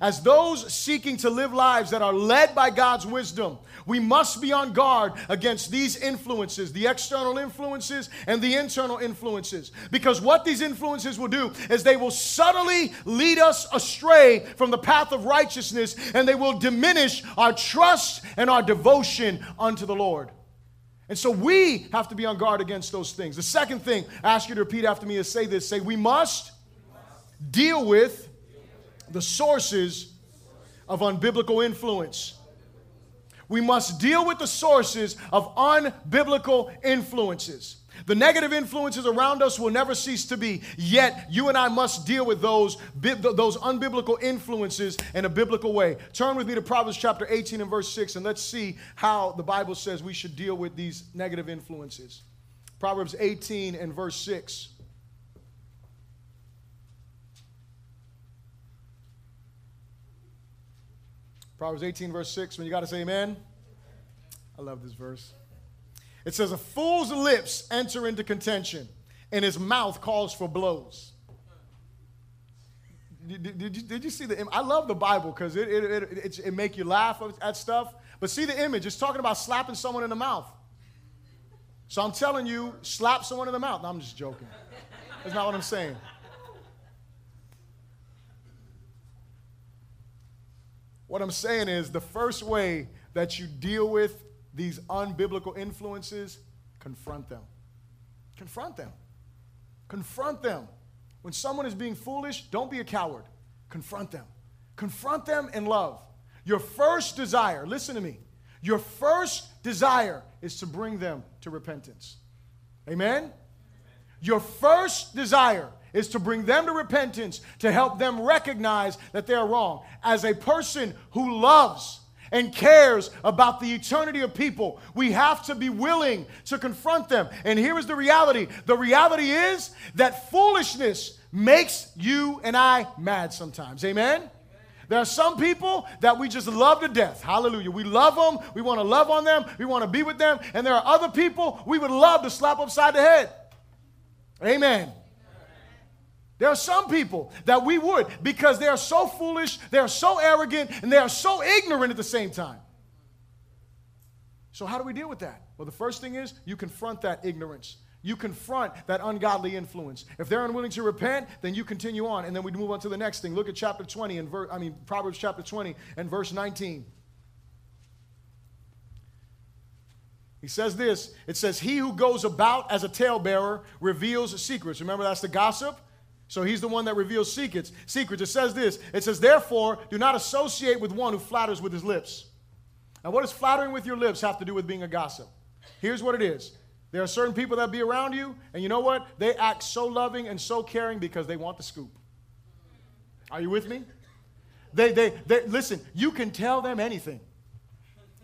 As those seeking to live lives that are led by God's wisdom, we must be on guard against these influences, the external influences and the internal influences. Because what these influences will do is they will subtly lead us astray from the path of righteousness and they will diminish our trust and our devotion unto the Lord. And so we have to be on guard against those things. The second thing I ask you to repeat after me is say this say, we must deal with the sources of unbiblical influence. We must deal with the sources of unbiblical influences. The negative influences around us will never cease to be, yet you and I must deal with those, those unbiblical influences in a biblical way. Turn with me to Proverbs chapter 18 and verse 6, and let's see how the Bible says we should deal with these negative influences. Proverbs 18 and verse 6. Proverbs 18, verse 6. When you got to say amen. I love this verse. It says, A fool's lips enter into contention, and his mouth calls for blows. Did, did, you, did you see the I love the Bible because it, it, it, it, it make you laugh at stuff. But see the image. It's talking about slapping someone in the mouth. So I'm telling you, slap someone in the mouth. No, I'm just joking. That's not what I'm saying. What I'm saying is the first way that you deal with these unbiblical influences, confront them. Confront them. Confront them. When someone is being foolish, don't be a coward. Confront them. Confront them in love. Your first desire, listen to me, your first desire is to bring them to repentance. Amen? Your first desire is to bring them to repentance, to help them recognize that they're wrong. As a person who loves and cares about the eternity of people, we have to be willing to confront them. And here is the reality the reality is that foolishness makes you and I mad sometimes. Amen? There are some people that we just love to death. Hallelujah. We love them. We want to love on them. We want to be with them. And there are other people we would love to slap upside the head. Amen. There are some people that we would because they are so foolish, they are so arrogant, and they are so ignorant at the same time. So, how do we deal with that? Well, the first thing is you confront that ignorance. You confront that ungodly influence. If they're unwilling to repent, then you continue on, and then we move on to the next thing. Look at chapter 20 and verse, I mean Proverbs chapter 20 and verse 19. He says this. It says, "He who goes about as a talebearer reveals secrets." Remember, that's the gossip. So he's the one that reveals secrets. Secrets. It says this. It says, therefore, do not associate with one who flatters with his lips. Now, what does flattering with your lips have to do with being a gossip? Here's what it is. There are certain people that be around you, and you know what? They act so loving and so caring because they want the scoop. Are you with me? They, they, they, listen, you can tell them anything.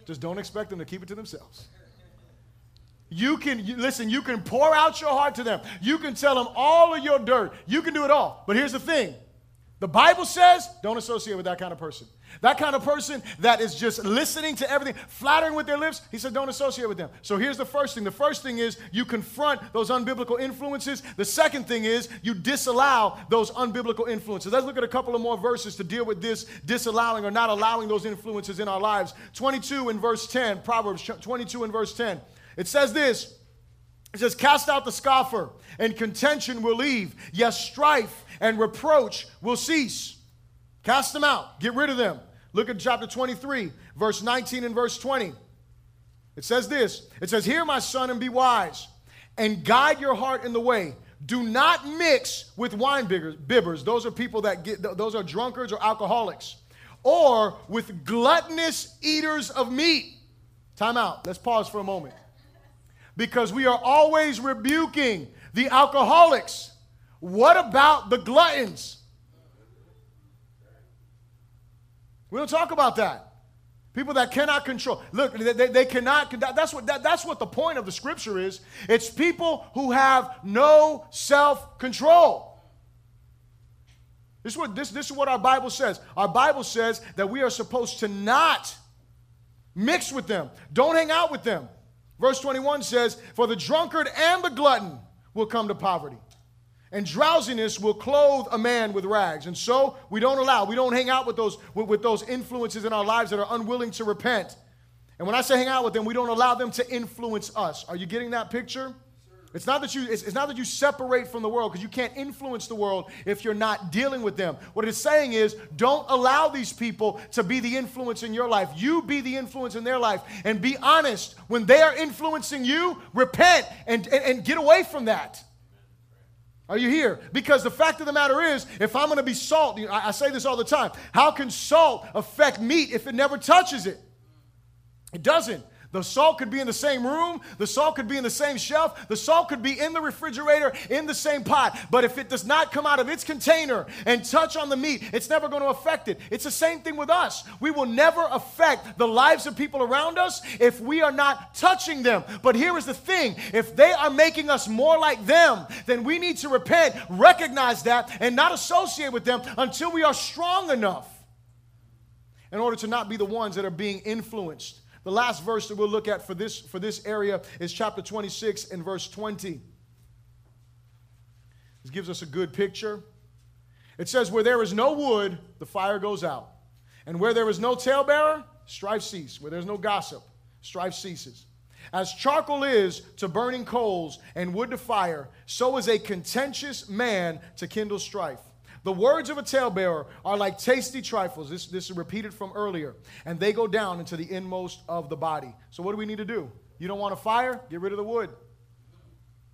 Just don't expect them to keep it to themselves. You can, you, listen, you can pour out your heart to them. You can tell them all of your dirt. You can do it all. But here's the thing the Bible says don't associate with that kind of person. That kind of person that is just listening to everything, flattering with their lips, he said, don't associate with them. So here's the first thing. The first thing is you confront those unbiblical influences. The second thing is you disallow those unbiblical influences. Let's look at a couple of more verses to deal with this disallowing or not allowing those influences in our lives. 22 in verse 10, Proverbs 22 in verse 10. It says this it says, Cast out the scoffer, and contention will leave. Yes, strife and reproach will cease. Cast them out, get rid of them. Look at chapter 23, verse 19 and verse 20. It says this It says, Hear, my son, and be wise, and guide your heart in the way. Do not mix with wine bibbers. Those are people that get, those are drunkards or alcoholics. Or with gluttonous eaters of meat. Time out. Let's pause for a moment. Because we are always rebuking the alcoholics. What about the gluttons? We don't talk about that. People that cannot control. Look, they, they cannot. That's what, that, that's what the point of the scripture is. It's people who have no self control. This is, what, this, this is what our Bible says. Our Bible says that we are supposed to not mix with them, don't hang out with them. Verse 21 says, For the drunkard and the glutton will come to poverty and drowsiness will clothe a man with rags. And so we don't allow, we don't hang out with those, with, with, those influences in our lives that are unwilling to repent. And when I say hang out with them, we don't allow them to influence us. Are you getting that picture? It's not that you, it's, it's not that you separate from the world because you can't influence the world if you're not dealing with them. What it's saying is don't allow these people to be the influence in your life. You be the influence in their life and be honest. When they are influencing you, repent and, and, and get away from that. Are you here? Because the fact of the matter is, if I'm going to be salt, you know, I, I say this all the time how can salt affect meat if it never touches it? It doesn't. The salt could be in the same room, the salt could be in the same shelf, the salt could be in the refrigerator in the same pot. But if it does not come out of its container and touch on the meat, it's never going to affect it. It's the same thing with us. We will never affect the lives of people around us if we are not touching them. But here is the thing if they are making us more like them, then we need to repent, recognize that, and not associate with them until we are strong enough in order to not be the ones that are being influenced the last verse that we'll look at for this, for this area is chapter 26 and verse 20. This gives us a good picture. It says, Where there is no wood, the fire goes out. And where there is no talebearer, strife ceases. Where there's no gossip, strife ceases. As charcoal is to burning coals and wood to fire, so is a contentious man to kindle strife. The words of a talebearer are like tasty trifles. This, this is repeated from earlier. And they go down into the inmost of the body. So, what do we need to do? You don't want a fire? Get rid of the wood.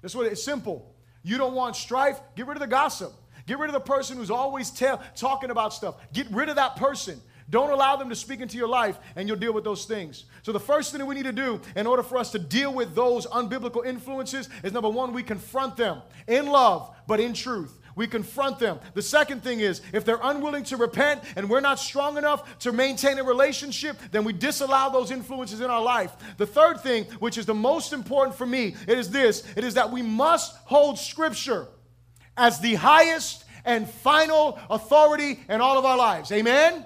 That's what it's simple. You don't want strife? Get rid of the gossip. Get rid of the person who's always talking about stuff. Get rid of that person. Don't allow them to speak into your life, and you'll deal with those things. So, the first thing that we need to do in order for us to deal with those unbiblical influences is number one, we confront them in love, but in truth we confront them. The second thing is if they're unwilling to repent and we're not strong enough to maintain a relationship, then we disallow those influences in our life. The third thing, which is the most important for me, it is this it is that we must hold Scripture as the highest and final authority in all of our lives. Amen?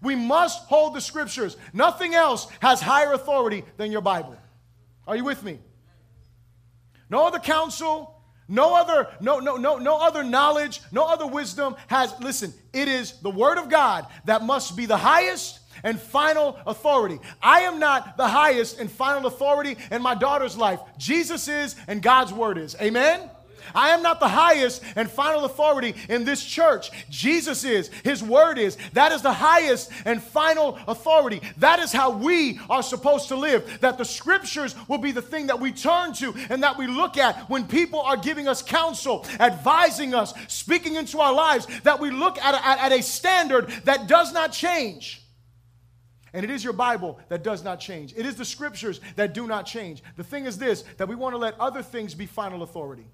We must hold the Scriptures. Nothing else has higher authority than your Bible. Are you with me? No other counsel, no other, no, no, no, no other knowledge, no other wisdom has, listen, it is the word of God that must be the highest and final authority. I am not the highest and final authority in my daughter's life. Jesus is and God's word is. Amen? I am not the highest and final authority in this church. Jesus is. His word is. That is the highest and final authority. That is how we are supposed to live. That the scriptures will be the thing that we turn to and that we look at when people are giving us counsel, advising us, speaking into our lives, that we look at, at, at a standard that does not change. And it is your Bible that does not change. It is the scriptures that do not change. The thing is this that we want to let other things be final authority.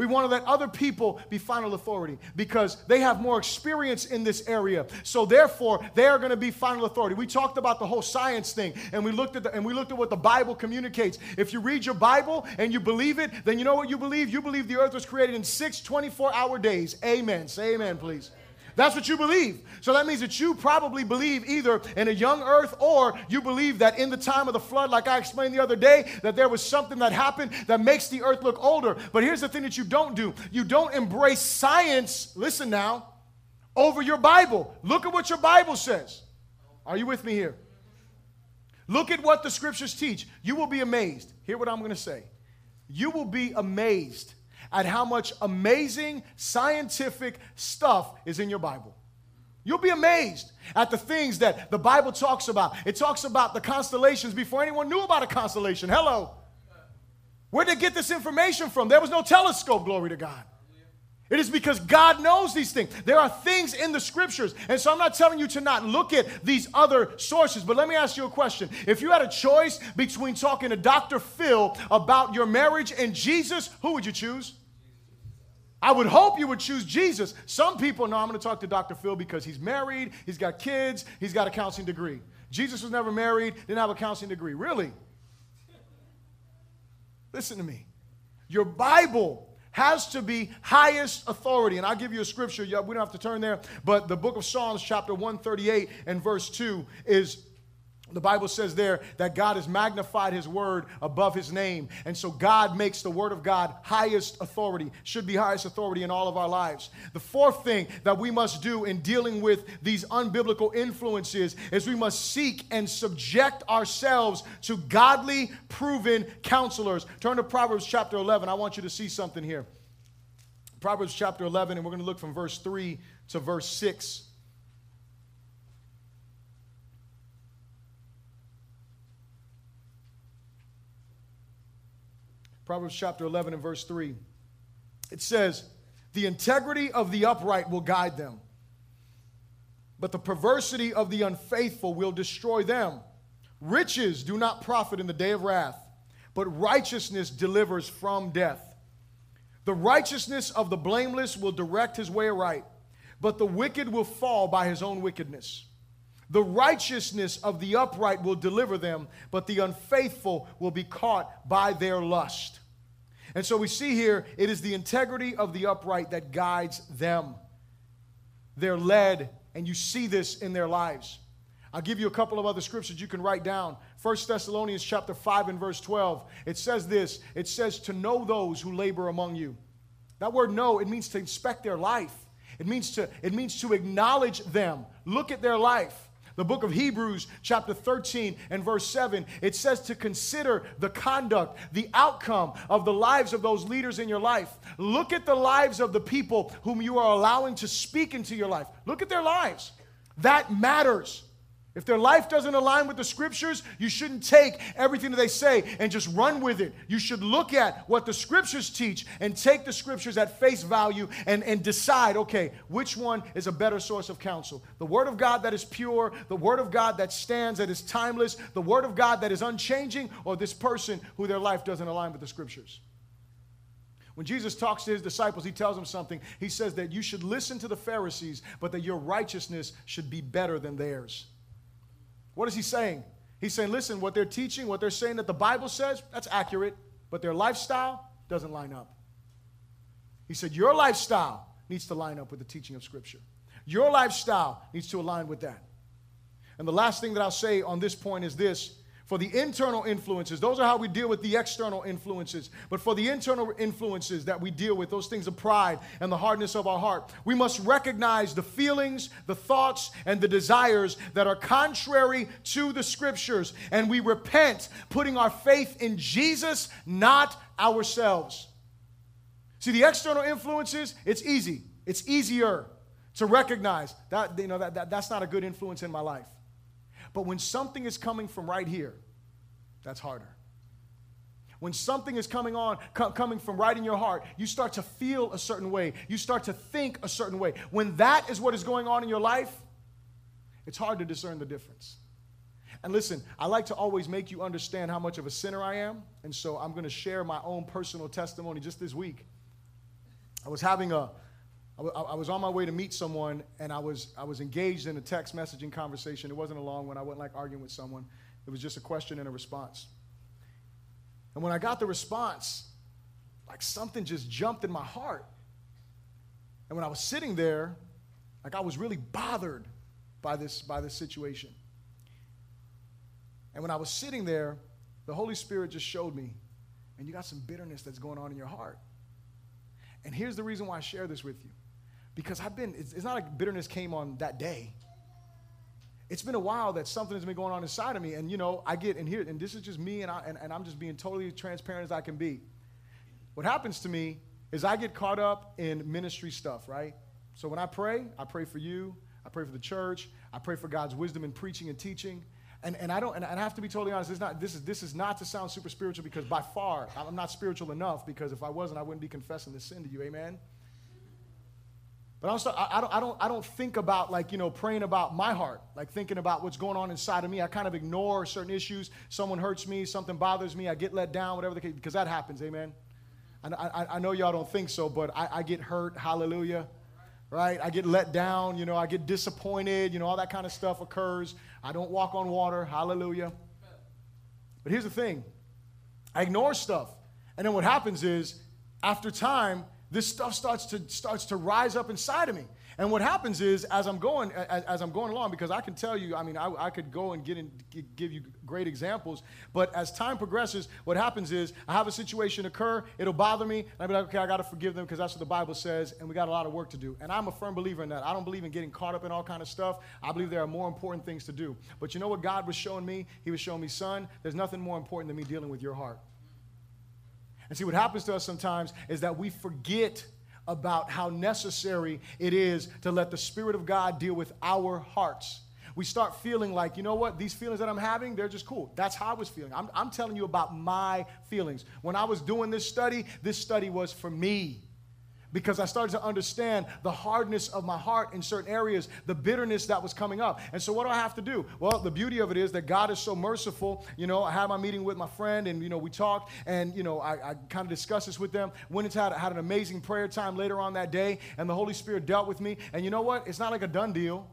We want to let other people be final authority because they have more experience in this area. So therefore, they are going to be final authority. We talked about the whole science thing and we looked at the, and we looked at what the Bible communicates. If you read your Bible and you believe it, then you know what you believe? You believe the earth was created in 6 24-hour days. Amen. Say amen, please. That's what you believe. So that means that you probably believe either in a young earth or you believe that in the time of the flood, like I explained the other day, that there was something that happened that makes the earth look older. But here's the thing that you don't do you don't embrace science, listen now, over your Bible. Look at what your Bible says. Are you with me here? Look at what the scriptures teach. You will be amazed. Hear what I'm going to say. You will be amazed at how much amazing scientific stuff is in your Bible. You'll be amazed at the things that the Bible talks about. It talks about the constellations before anyone knew about a constellation. Hello. Where did they get this information from? There was no telescope, glory to God. It is because God knows these things. There are things in the scriptures. And so I'm not telling you to not look at these other sources, but let me ask you a question. If you had a choice between talking to Dr. Phil about your marriage and Jesus, who would you choose? I would hope you would choose Jesus. Some people know I'm going to talk to Dr. Phil because he's married, he's got kids, he's got a counseling degree. Jesus was never married, didn't have a counseling degree. Really? Listen to me. Your Bible has to be highest authority. And I'll give you a scripture. We don't have to turn there, but the book of Psalms, chapter 138 and verse 2 is the Bible says there that God has magnified his word above his name. And so God makes the word of God highest authority, should be highest authority in all of our lives. The fourth thing that we must do in dealing with these unbiblical influences is we must seek and subject ourselves to godly, proven counselors. Turn to Proverbs chapter 11. I want you to see something here. Proverbs chapter 11, and we're going to look from verse 3 to verse 6. Proverbs chapter 11 and verse 3. It says, The integrity of the upright will guide them, but the perversity of the unfaithful will destroy them. Riches do not profit in the day of wrath, but righteousness delivers from death. The righteousness of the blameless will direct his way aright, but the wicked will fall by his own wickedness. The righteousness of the upright will deliver them, but the unfaithful will be caught by their lust. And so we see here it is the integrity of the upright that guides them. They're led, and you see this in their lives. I'll give you a couple of other scriptures you can write down. 1 Thessalonians chapter 5 and verse 12. It says this. It says to know those who labor among you. That word know, it means to inspect their life. It means to, it means to acknowledge them. Look at their life. The book of Hebrews, chapter 13 and verse 7, it says to consider the conduct, the outcome of the lives of those leaders in your life. Look at the lives of the people whom you are allowing to speak into your life. Look at their lives. That matters. If their life doesn't align with the scriptures, you shouldn't take everything that they say and just run with it. You should look at what the scriptures teach and take the scriptures at face value and, and decide, okay, which one is a better source of counsel? The word of God that is pure, the word of God that stands, that is timeless, the word of God that is unchanging, or this person who their life doesn't align with the scriptures? When Jesus talks to his disciples, he tells them something. He says that you should listen to the Pharisees, but that your righteousness should be better than theirs. What is he saying? He's saying, listen, what they're teaching, what they're saying that the Bible says, that's accurate, but their lifestyle doesn't line up. He said, your lifestyle needs to line up with the teaching of Scripture. Your lifestyle needs to align with that. And the last thing that I'll say on this point is this for the internal influences, those are how we deal with the external influences. But for the internal influences that we deal with, those things of pride and the hardness of our heart, we must recognize the feelings, the thoughts, and the desires that are contrary to the scriptures. And we repent, putting our faith in Jesus, not ourselves. See, the external influences, it's easy. It's easier to recognize that, you know, that, that that's not a good influence in my life. But when something is coming from right here, that's harder. When something is coming on, co- coming from right in your heart, you start to feel a certain way. You start to think a certain way. When that is what is going on in your life, it's hard to discern the difference. And listen, I like to always make you understand how much of a sinner I am. And so I'm going to share my own personal testimony just this week. I was having a, I was on my way to meet someone, and I was, I was engaged in a text messaging conversation. It wasn't a long one. I wasn't like arguing with someone. It was just a question and a response. And when I got the response, like something just jumped in my heart. And when I was sitting there, like I was really bothered by this, by this situation. And when I was sitting there, the Holy Spirit just showed me, and you got some bitterness that's going on in your heart. And here's the reason why I share this with you because I've been, it's, it's not like bitterness came on that day. It's been a while that something has been going on inside of me. And, you know, I get, and here, and this is just me, and, I, and, and I'm just being totally transparent as I can be. What happens to me is I get caught up in ministry stuff, right? So when I pray, I pray for you, I pray for the church. I pray for God's wisdom in preaching and teaching. And, and I don't and I have to be totally honest, it's not, this, is, this is not to sound super spiritual because by far I'm not spiritual enough because if I wasn't, I wouldn't be confessing this sin to you. Amen? But I don't, start, I, I, don't, I, don't, I don't think about, like, you know, praying about my heart, like thinking about what's going on inside of me. I kind of ignore certain issues. Someone hurts me, something bothers me, I get let down, whatever the case, because that happens, amen? I, I, I know y'all don't think so, but I, I get hurt, hallelujah, right? I get let down, you know, I get disappointed, you know, all that kind of stuff occurs. I don't walk on water, hallelujah. But here's the thing I ignore stuff. And then what happens is, after time, this stuff starts to starts to rise up inside of me. And what happens is as i'm going as, as i'm going along because i can tell you i mean i, I could go and get in, give you great examples but as time progresses what happens is i have a situation occur it'll bother me and i'll be like okay i got to forgive them because that's what the bible says and we got a lot of work to do. And i'm a firm believer in that. I don't believe in getting caught up in all kind of stuff. I believe there are more important things to do. But you know what god was showing me? He was showing me son there's nothing more important than me dealing with your heart and see, what happens to us sometimes is that we forget about how necessary it is to let the Spirit of God deal with our hearts. We start feeling like, you know what, these feelings that I'm having, they're just cool. That's how I was feeling. I'm, I'm telling you about my feelings. When I was doing this study, this study was for me because I started to understand the hardness of my heart in certain areas, the bitterness that was coming up. And so, what do I have to do? Well, the beauty of it is that God is so merciful. You know, I had my meeting with my friend, and you know, we talked, and you know, I, I kind of discussed this with them. Went into had, had an amazing prayer time later on that day, and the Holy Spirit dealt with me. And you know what? It's not like a done deal.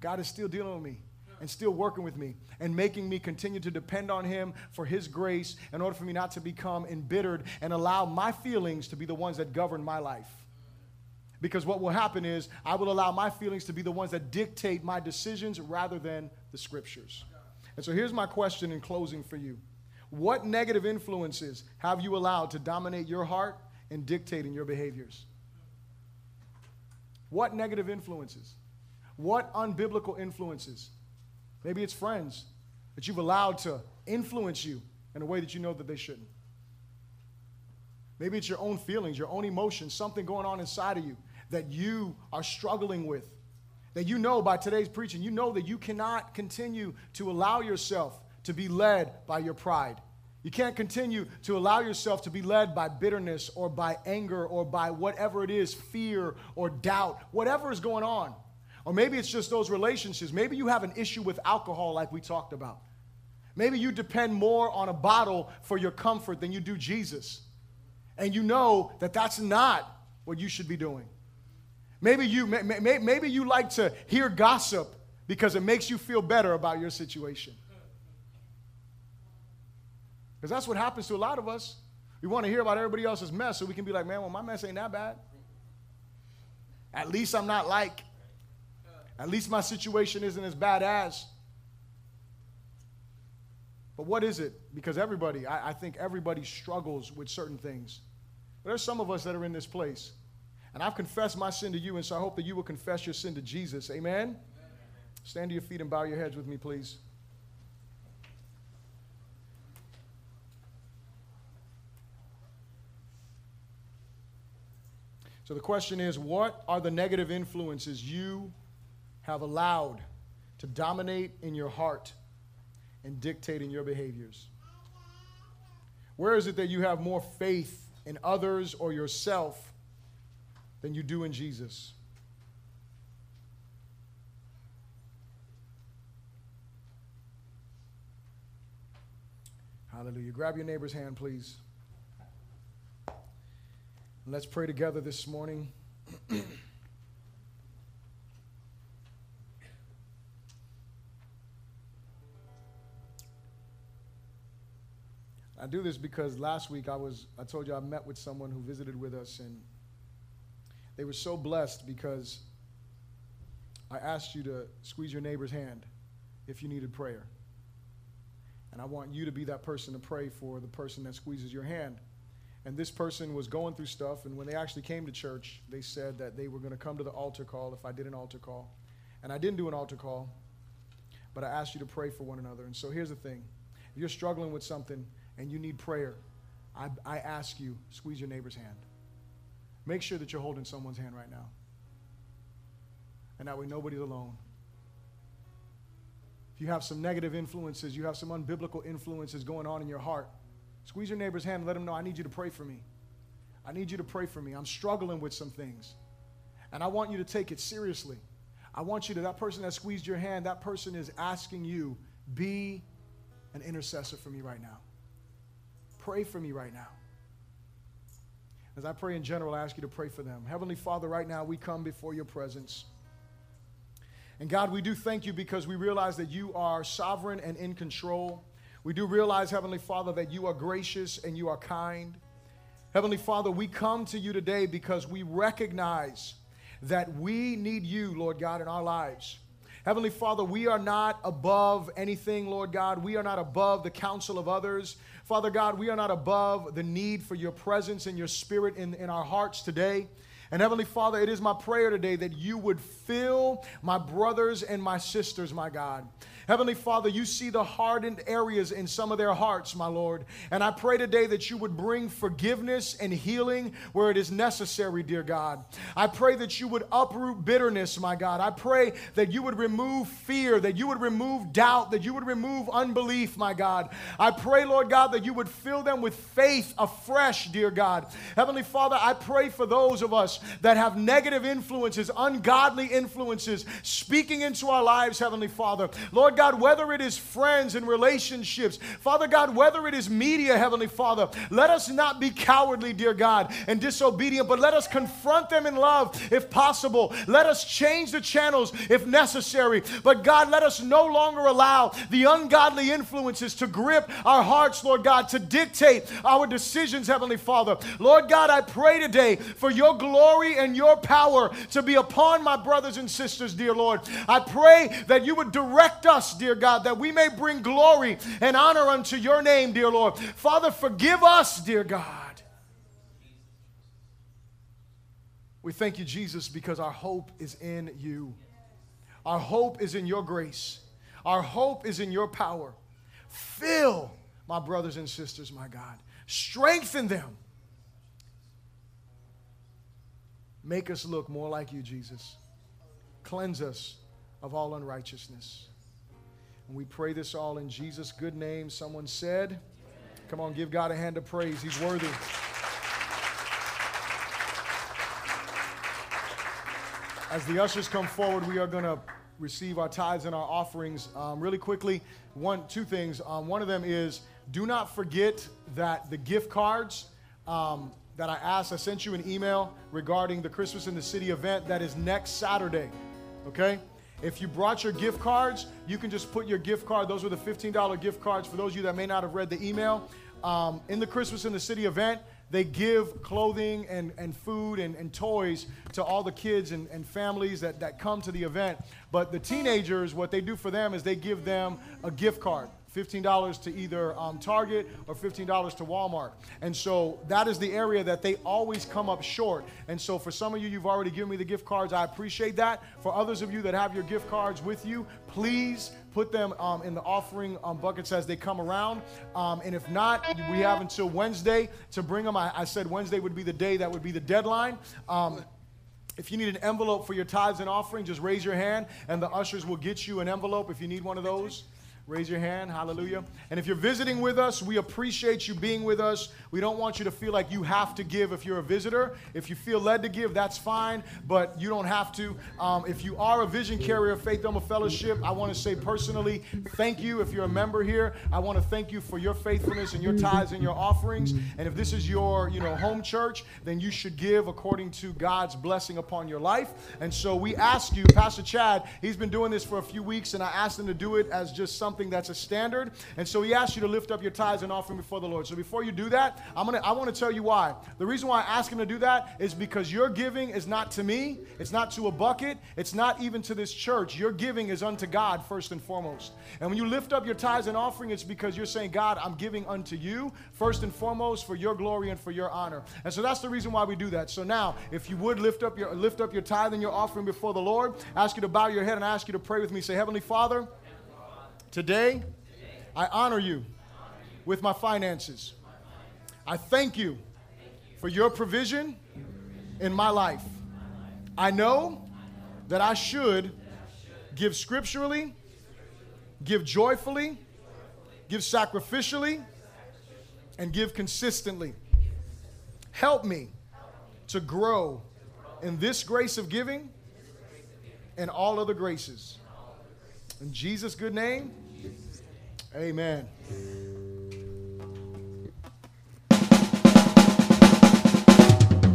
God is still dealing with me and still working with me and making me continue to depend on Him for His grace in order for me not to become embittered and allow my feelings to be the ones that govern my life. Because what will happen is I will allow my feelings to be the ones that dictate my decisions rather than the scriptures. And so here's my question in closing for you What negative influences have you allowed to dominate your heart and dictate in your behaviors? What negative influences? What unbiblical influences? Maybe it's friends that you've allowed to influence you in a way that you know that they shouldn't. Maybe it's your own feelings, your own emotions, something going on inside of you that you are struggling with. That you know by today's preaching, you know that you cannot continue to allow yourself to be led by your pride. You can't continue to allow yourself to be led by bitterness or by anger or by whatever it is, fear or doubt, whatever is going on. Or maybe it's just those relationships. Maybe you have an issue with alcohol, like we talked about. Maybe you depend more on a bottle for your comfort than you do Jesus. And you know that that's not what you should be doing. Maybe you, maybe you like to hear gossip because it makes you feel better about your situation. Because that's what happens to a lot of us. We want to hear about everybody else's mess so we can be like, man, well, my mess ain't that bad. At least I'm not like. At least my situation isn't as bad as. But what is it? Because everybody, I, I think everybody struggles with certain things. But There's some of us that are in this place and I've confessed my sin to you, and so I hope that you will confess your sin to Jesus. Amen? Amen. Stand to your feet and bow your heads with me, please. So the question is what are the negative influences you have allowed to dominate in your heart and dictate in your behaviors? Where is it that you have more faith in others or yourself than you do in Jesus. Hallelujah. Grab your neighbor's hand, please. Let's pray together this morning. I do this because last week I was I told you I met with someone who visited with us and they were so blessed because I asked you to squeeze your neighbor's hand if you needed prayer. And I want you to be that person to pray for the person that squeezes your hand. And this person was going through stuff, and when they actually came to church, they said that they were going to come to the altar call if I did an altar call. And I didn't do an altar call, but I asked you to pray for one another. And so here's the thing if you're struggling with something and you need prayer, I, I ask you, squeeze your neighbor's hand. Make sure that you're holding someone's hand right now. and that way nobody's alone. If you have some negative influences, you have some unbiblical influences going on in your heart, squeeze your neighbor's hand and let him know, I need you to pray for me. I need you to pray for me. I'm struggling with some things. And I want you to take it seriously. I want you to, that person that squeezed your hand, that person is asking you, be an intercessor for me right now. Pray for me right now. As I pray in general, I ask you to pray for them. Heavenly Father, right now we come before your presence. And God, we do thank you because we realize that you are sovereign and in control. We do realize, Heavenly Father, that you are gracious and you are kind. Heavenly Father, we come to you today because we recognize that we need you, Lord God, in our lives. Heavenly Father, we are not above anything, Lord God. We are not above the counsel of others. Father God, we are not above the need for your presence and your spirit in, in our hearts today. And Heavenly Father, it is my prayer today that you would fill my brothers and my sisters, my God. Heavenly Father, you see the hardened areas in some of their hearts, my Lord. And I pray today that you would bring forgiveness and healing where it is necessary, dear God. I pray that you would uproot bitterness, my God. I pray that you would remove fear, that you would remove doubt, that you would remove unbelief, my God. I pray, Lord God, that you would fill them with faith afresh, dear God. Heavenly Father, I pray for those of us that have negative influences, ungodly influences speaking into our lives, Heavenly Father. Lord God, whether it is friends and relationships, Father God, whether it is media, Heavenly Father, let us not be cowardly, dear God, and disobedient, but let us confront them in love if possible. Let us change the channels if necessary. But God, let us no longer allow the ungodly influences to grip our hearts, Lord God, to dictate our decisions, Heavenly Father. Lord God, I pray today for your glory and your power to be upon my brothers and sisters, dear Lord. I pray that you would direct us, dear God, that we may bring glory and honor unto your name, dear Lord. Father, forgive us, dear God. We thank you, Jesus, because our hope is in you. Our hope is in your grace. Our hope is in your power. Fill my brothers and sisters, my God. Strengthen them. Make us look more like you, Jesus. Cleanse us of all unrighteousness. And we pray this all in Jesus' good name. Someone said, Come on, give God a hand of praise. He's worthy. As the ushers come forward, we are going to receive our tithes and our offerings. Um, really quickly, one, two things. Um, one of them is do not forget that the gift cards um, that I asked, I sent you an email regarding the Christmas in the City event that is next Saturday. Okay? If you brought your gift cards, you can just put your gift card. Those were the $15 gift cards for those of you that may not have read the email. Um, in the Christmas in the City event, they give clothing and, and food and, and toys to all the kids and, and families that, that come to the event. But the teenagers, what they do for them is they give them a gift card. $15 to either um, Target or $15 to Walmart. And so that is the area that they always come up short. And so for some of you, you've already given me the gift cards. I appreciate that. For others of you that have your gift cards with you, please put them um, in the offering um, buckets as they come around. Um, and if not, we have until Wednesday to bring them. I, I, said Wednesday would be the day that would be the deadline. Um, if you need an envelope for your tithes and offering, just raise your hand and the ushers will get you an envelope if you need one of those. Raise your hand. Hallelujah. And if you're visiting with us, we appreciate you being with us. We don't want you to feel like you have to give if you're a visitor. If you feel led to give, that's fine, but you don't have to. Um, if you are a vision carrier of Faith Elma Fellowship, I want to say personally, thank you. If you're a member here, I want to thank you for your faithfulness and your tithes and your offerings. And if this is your, you know, home church, then you should give according to God's blessing upon your life. And so we ask you, Pastor Chad, he's been doing this for a few weeks, and I asked him to do it as just something something that's a standard. And so he asks you to lift up your tithes and offering before the Lord. So before you do that, I'm gonna I want to tell you why. The reason why I ask him to do that is because your giving is not to me, it's not to a bucket, it's not even to this church. Your giving is unto God first and foremost. And when you lift up your tithes and offering, it's because you're saying, God, I'm giving unto you first and foremost for your glory and for your honor. And so that's the reason why we do that. So now, if you would lift up your lift up your tithe and your offering before the Lord, ask you to bow your head and ask you to pray with me. Say, Heavenly Father. Today, I honor you with my finances. I thank you for your provision in my life. I know that I should give scripturally, give joyfully, give sacrificially, and give consistently. Help me to grow in this grace of giving and all other graces. In Jesus' good name, amen.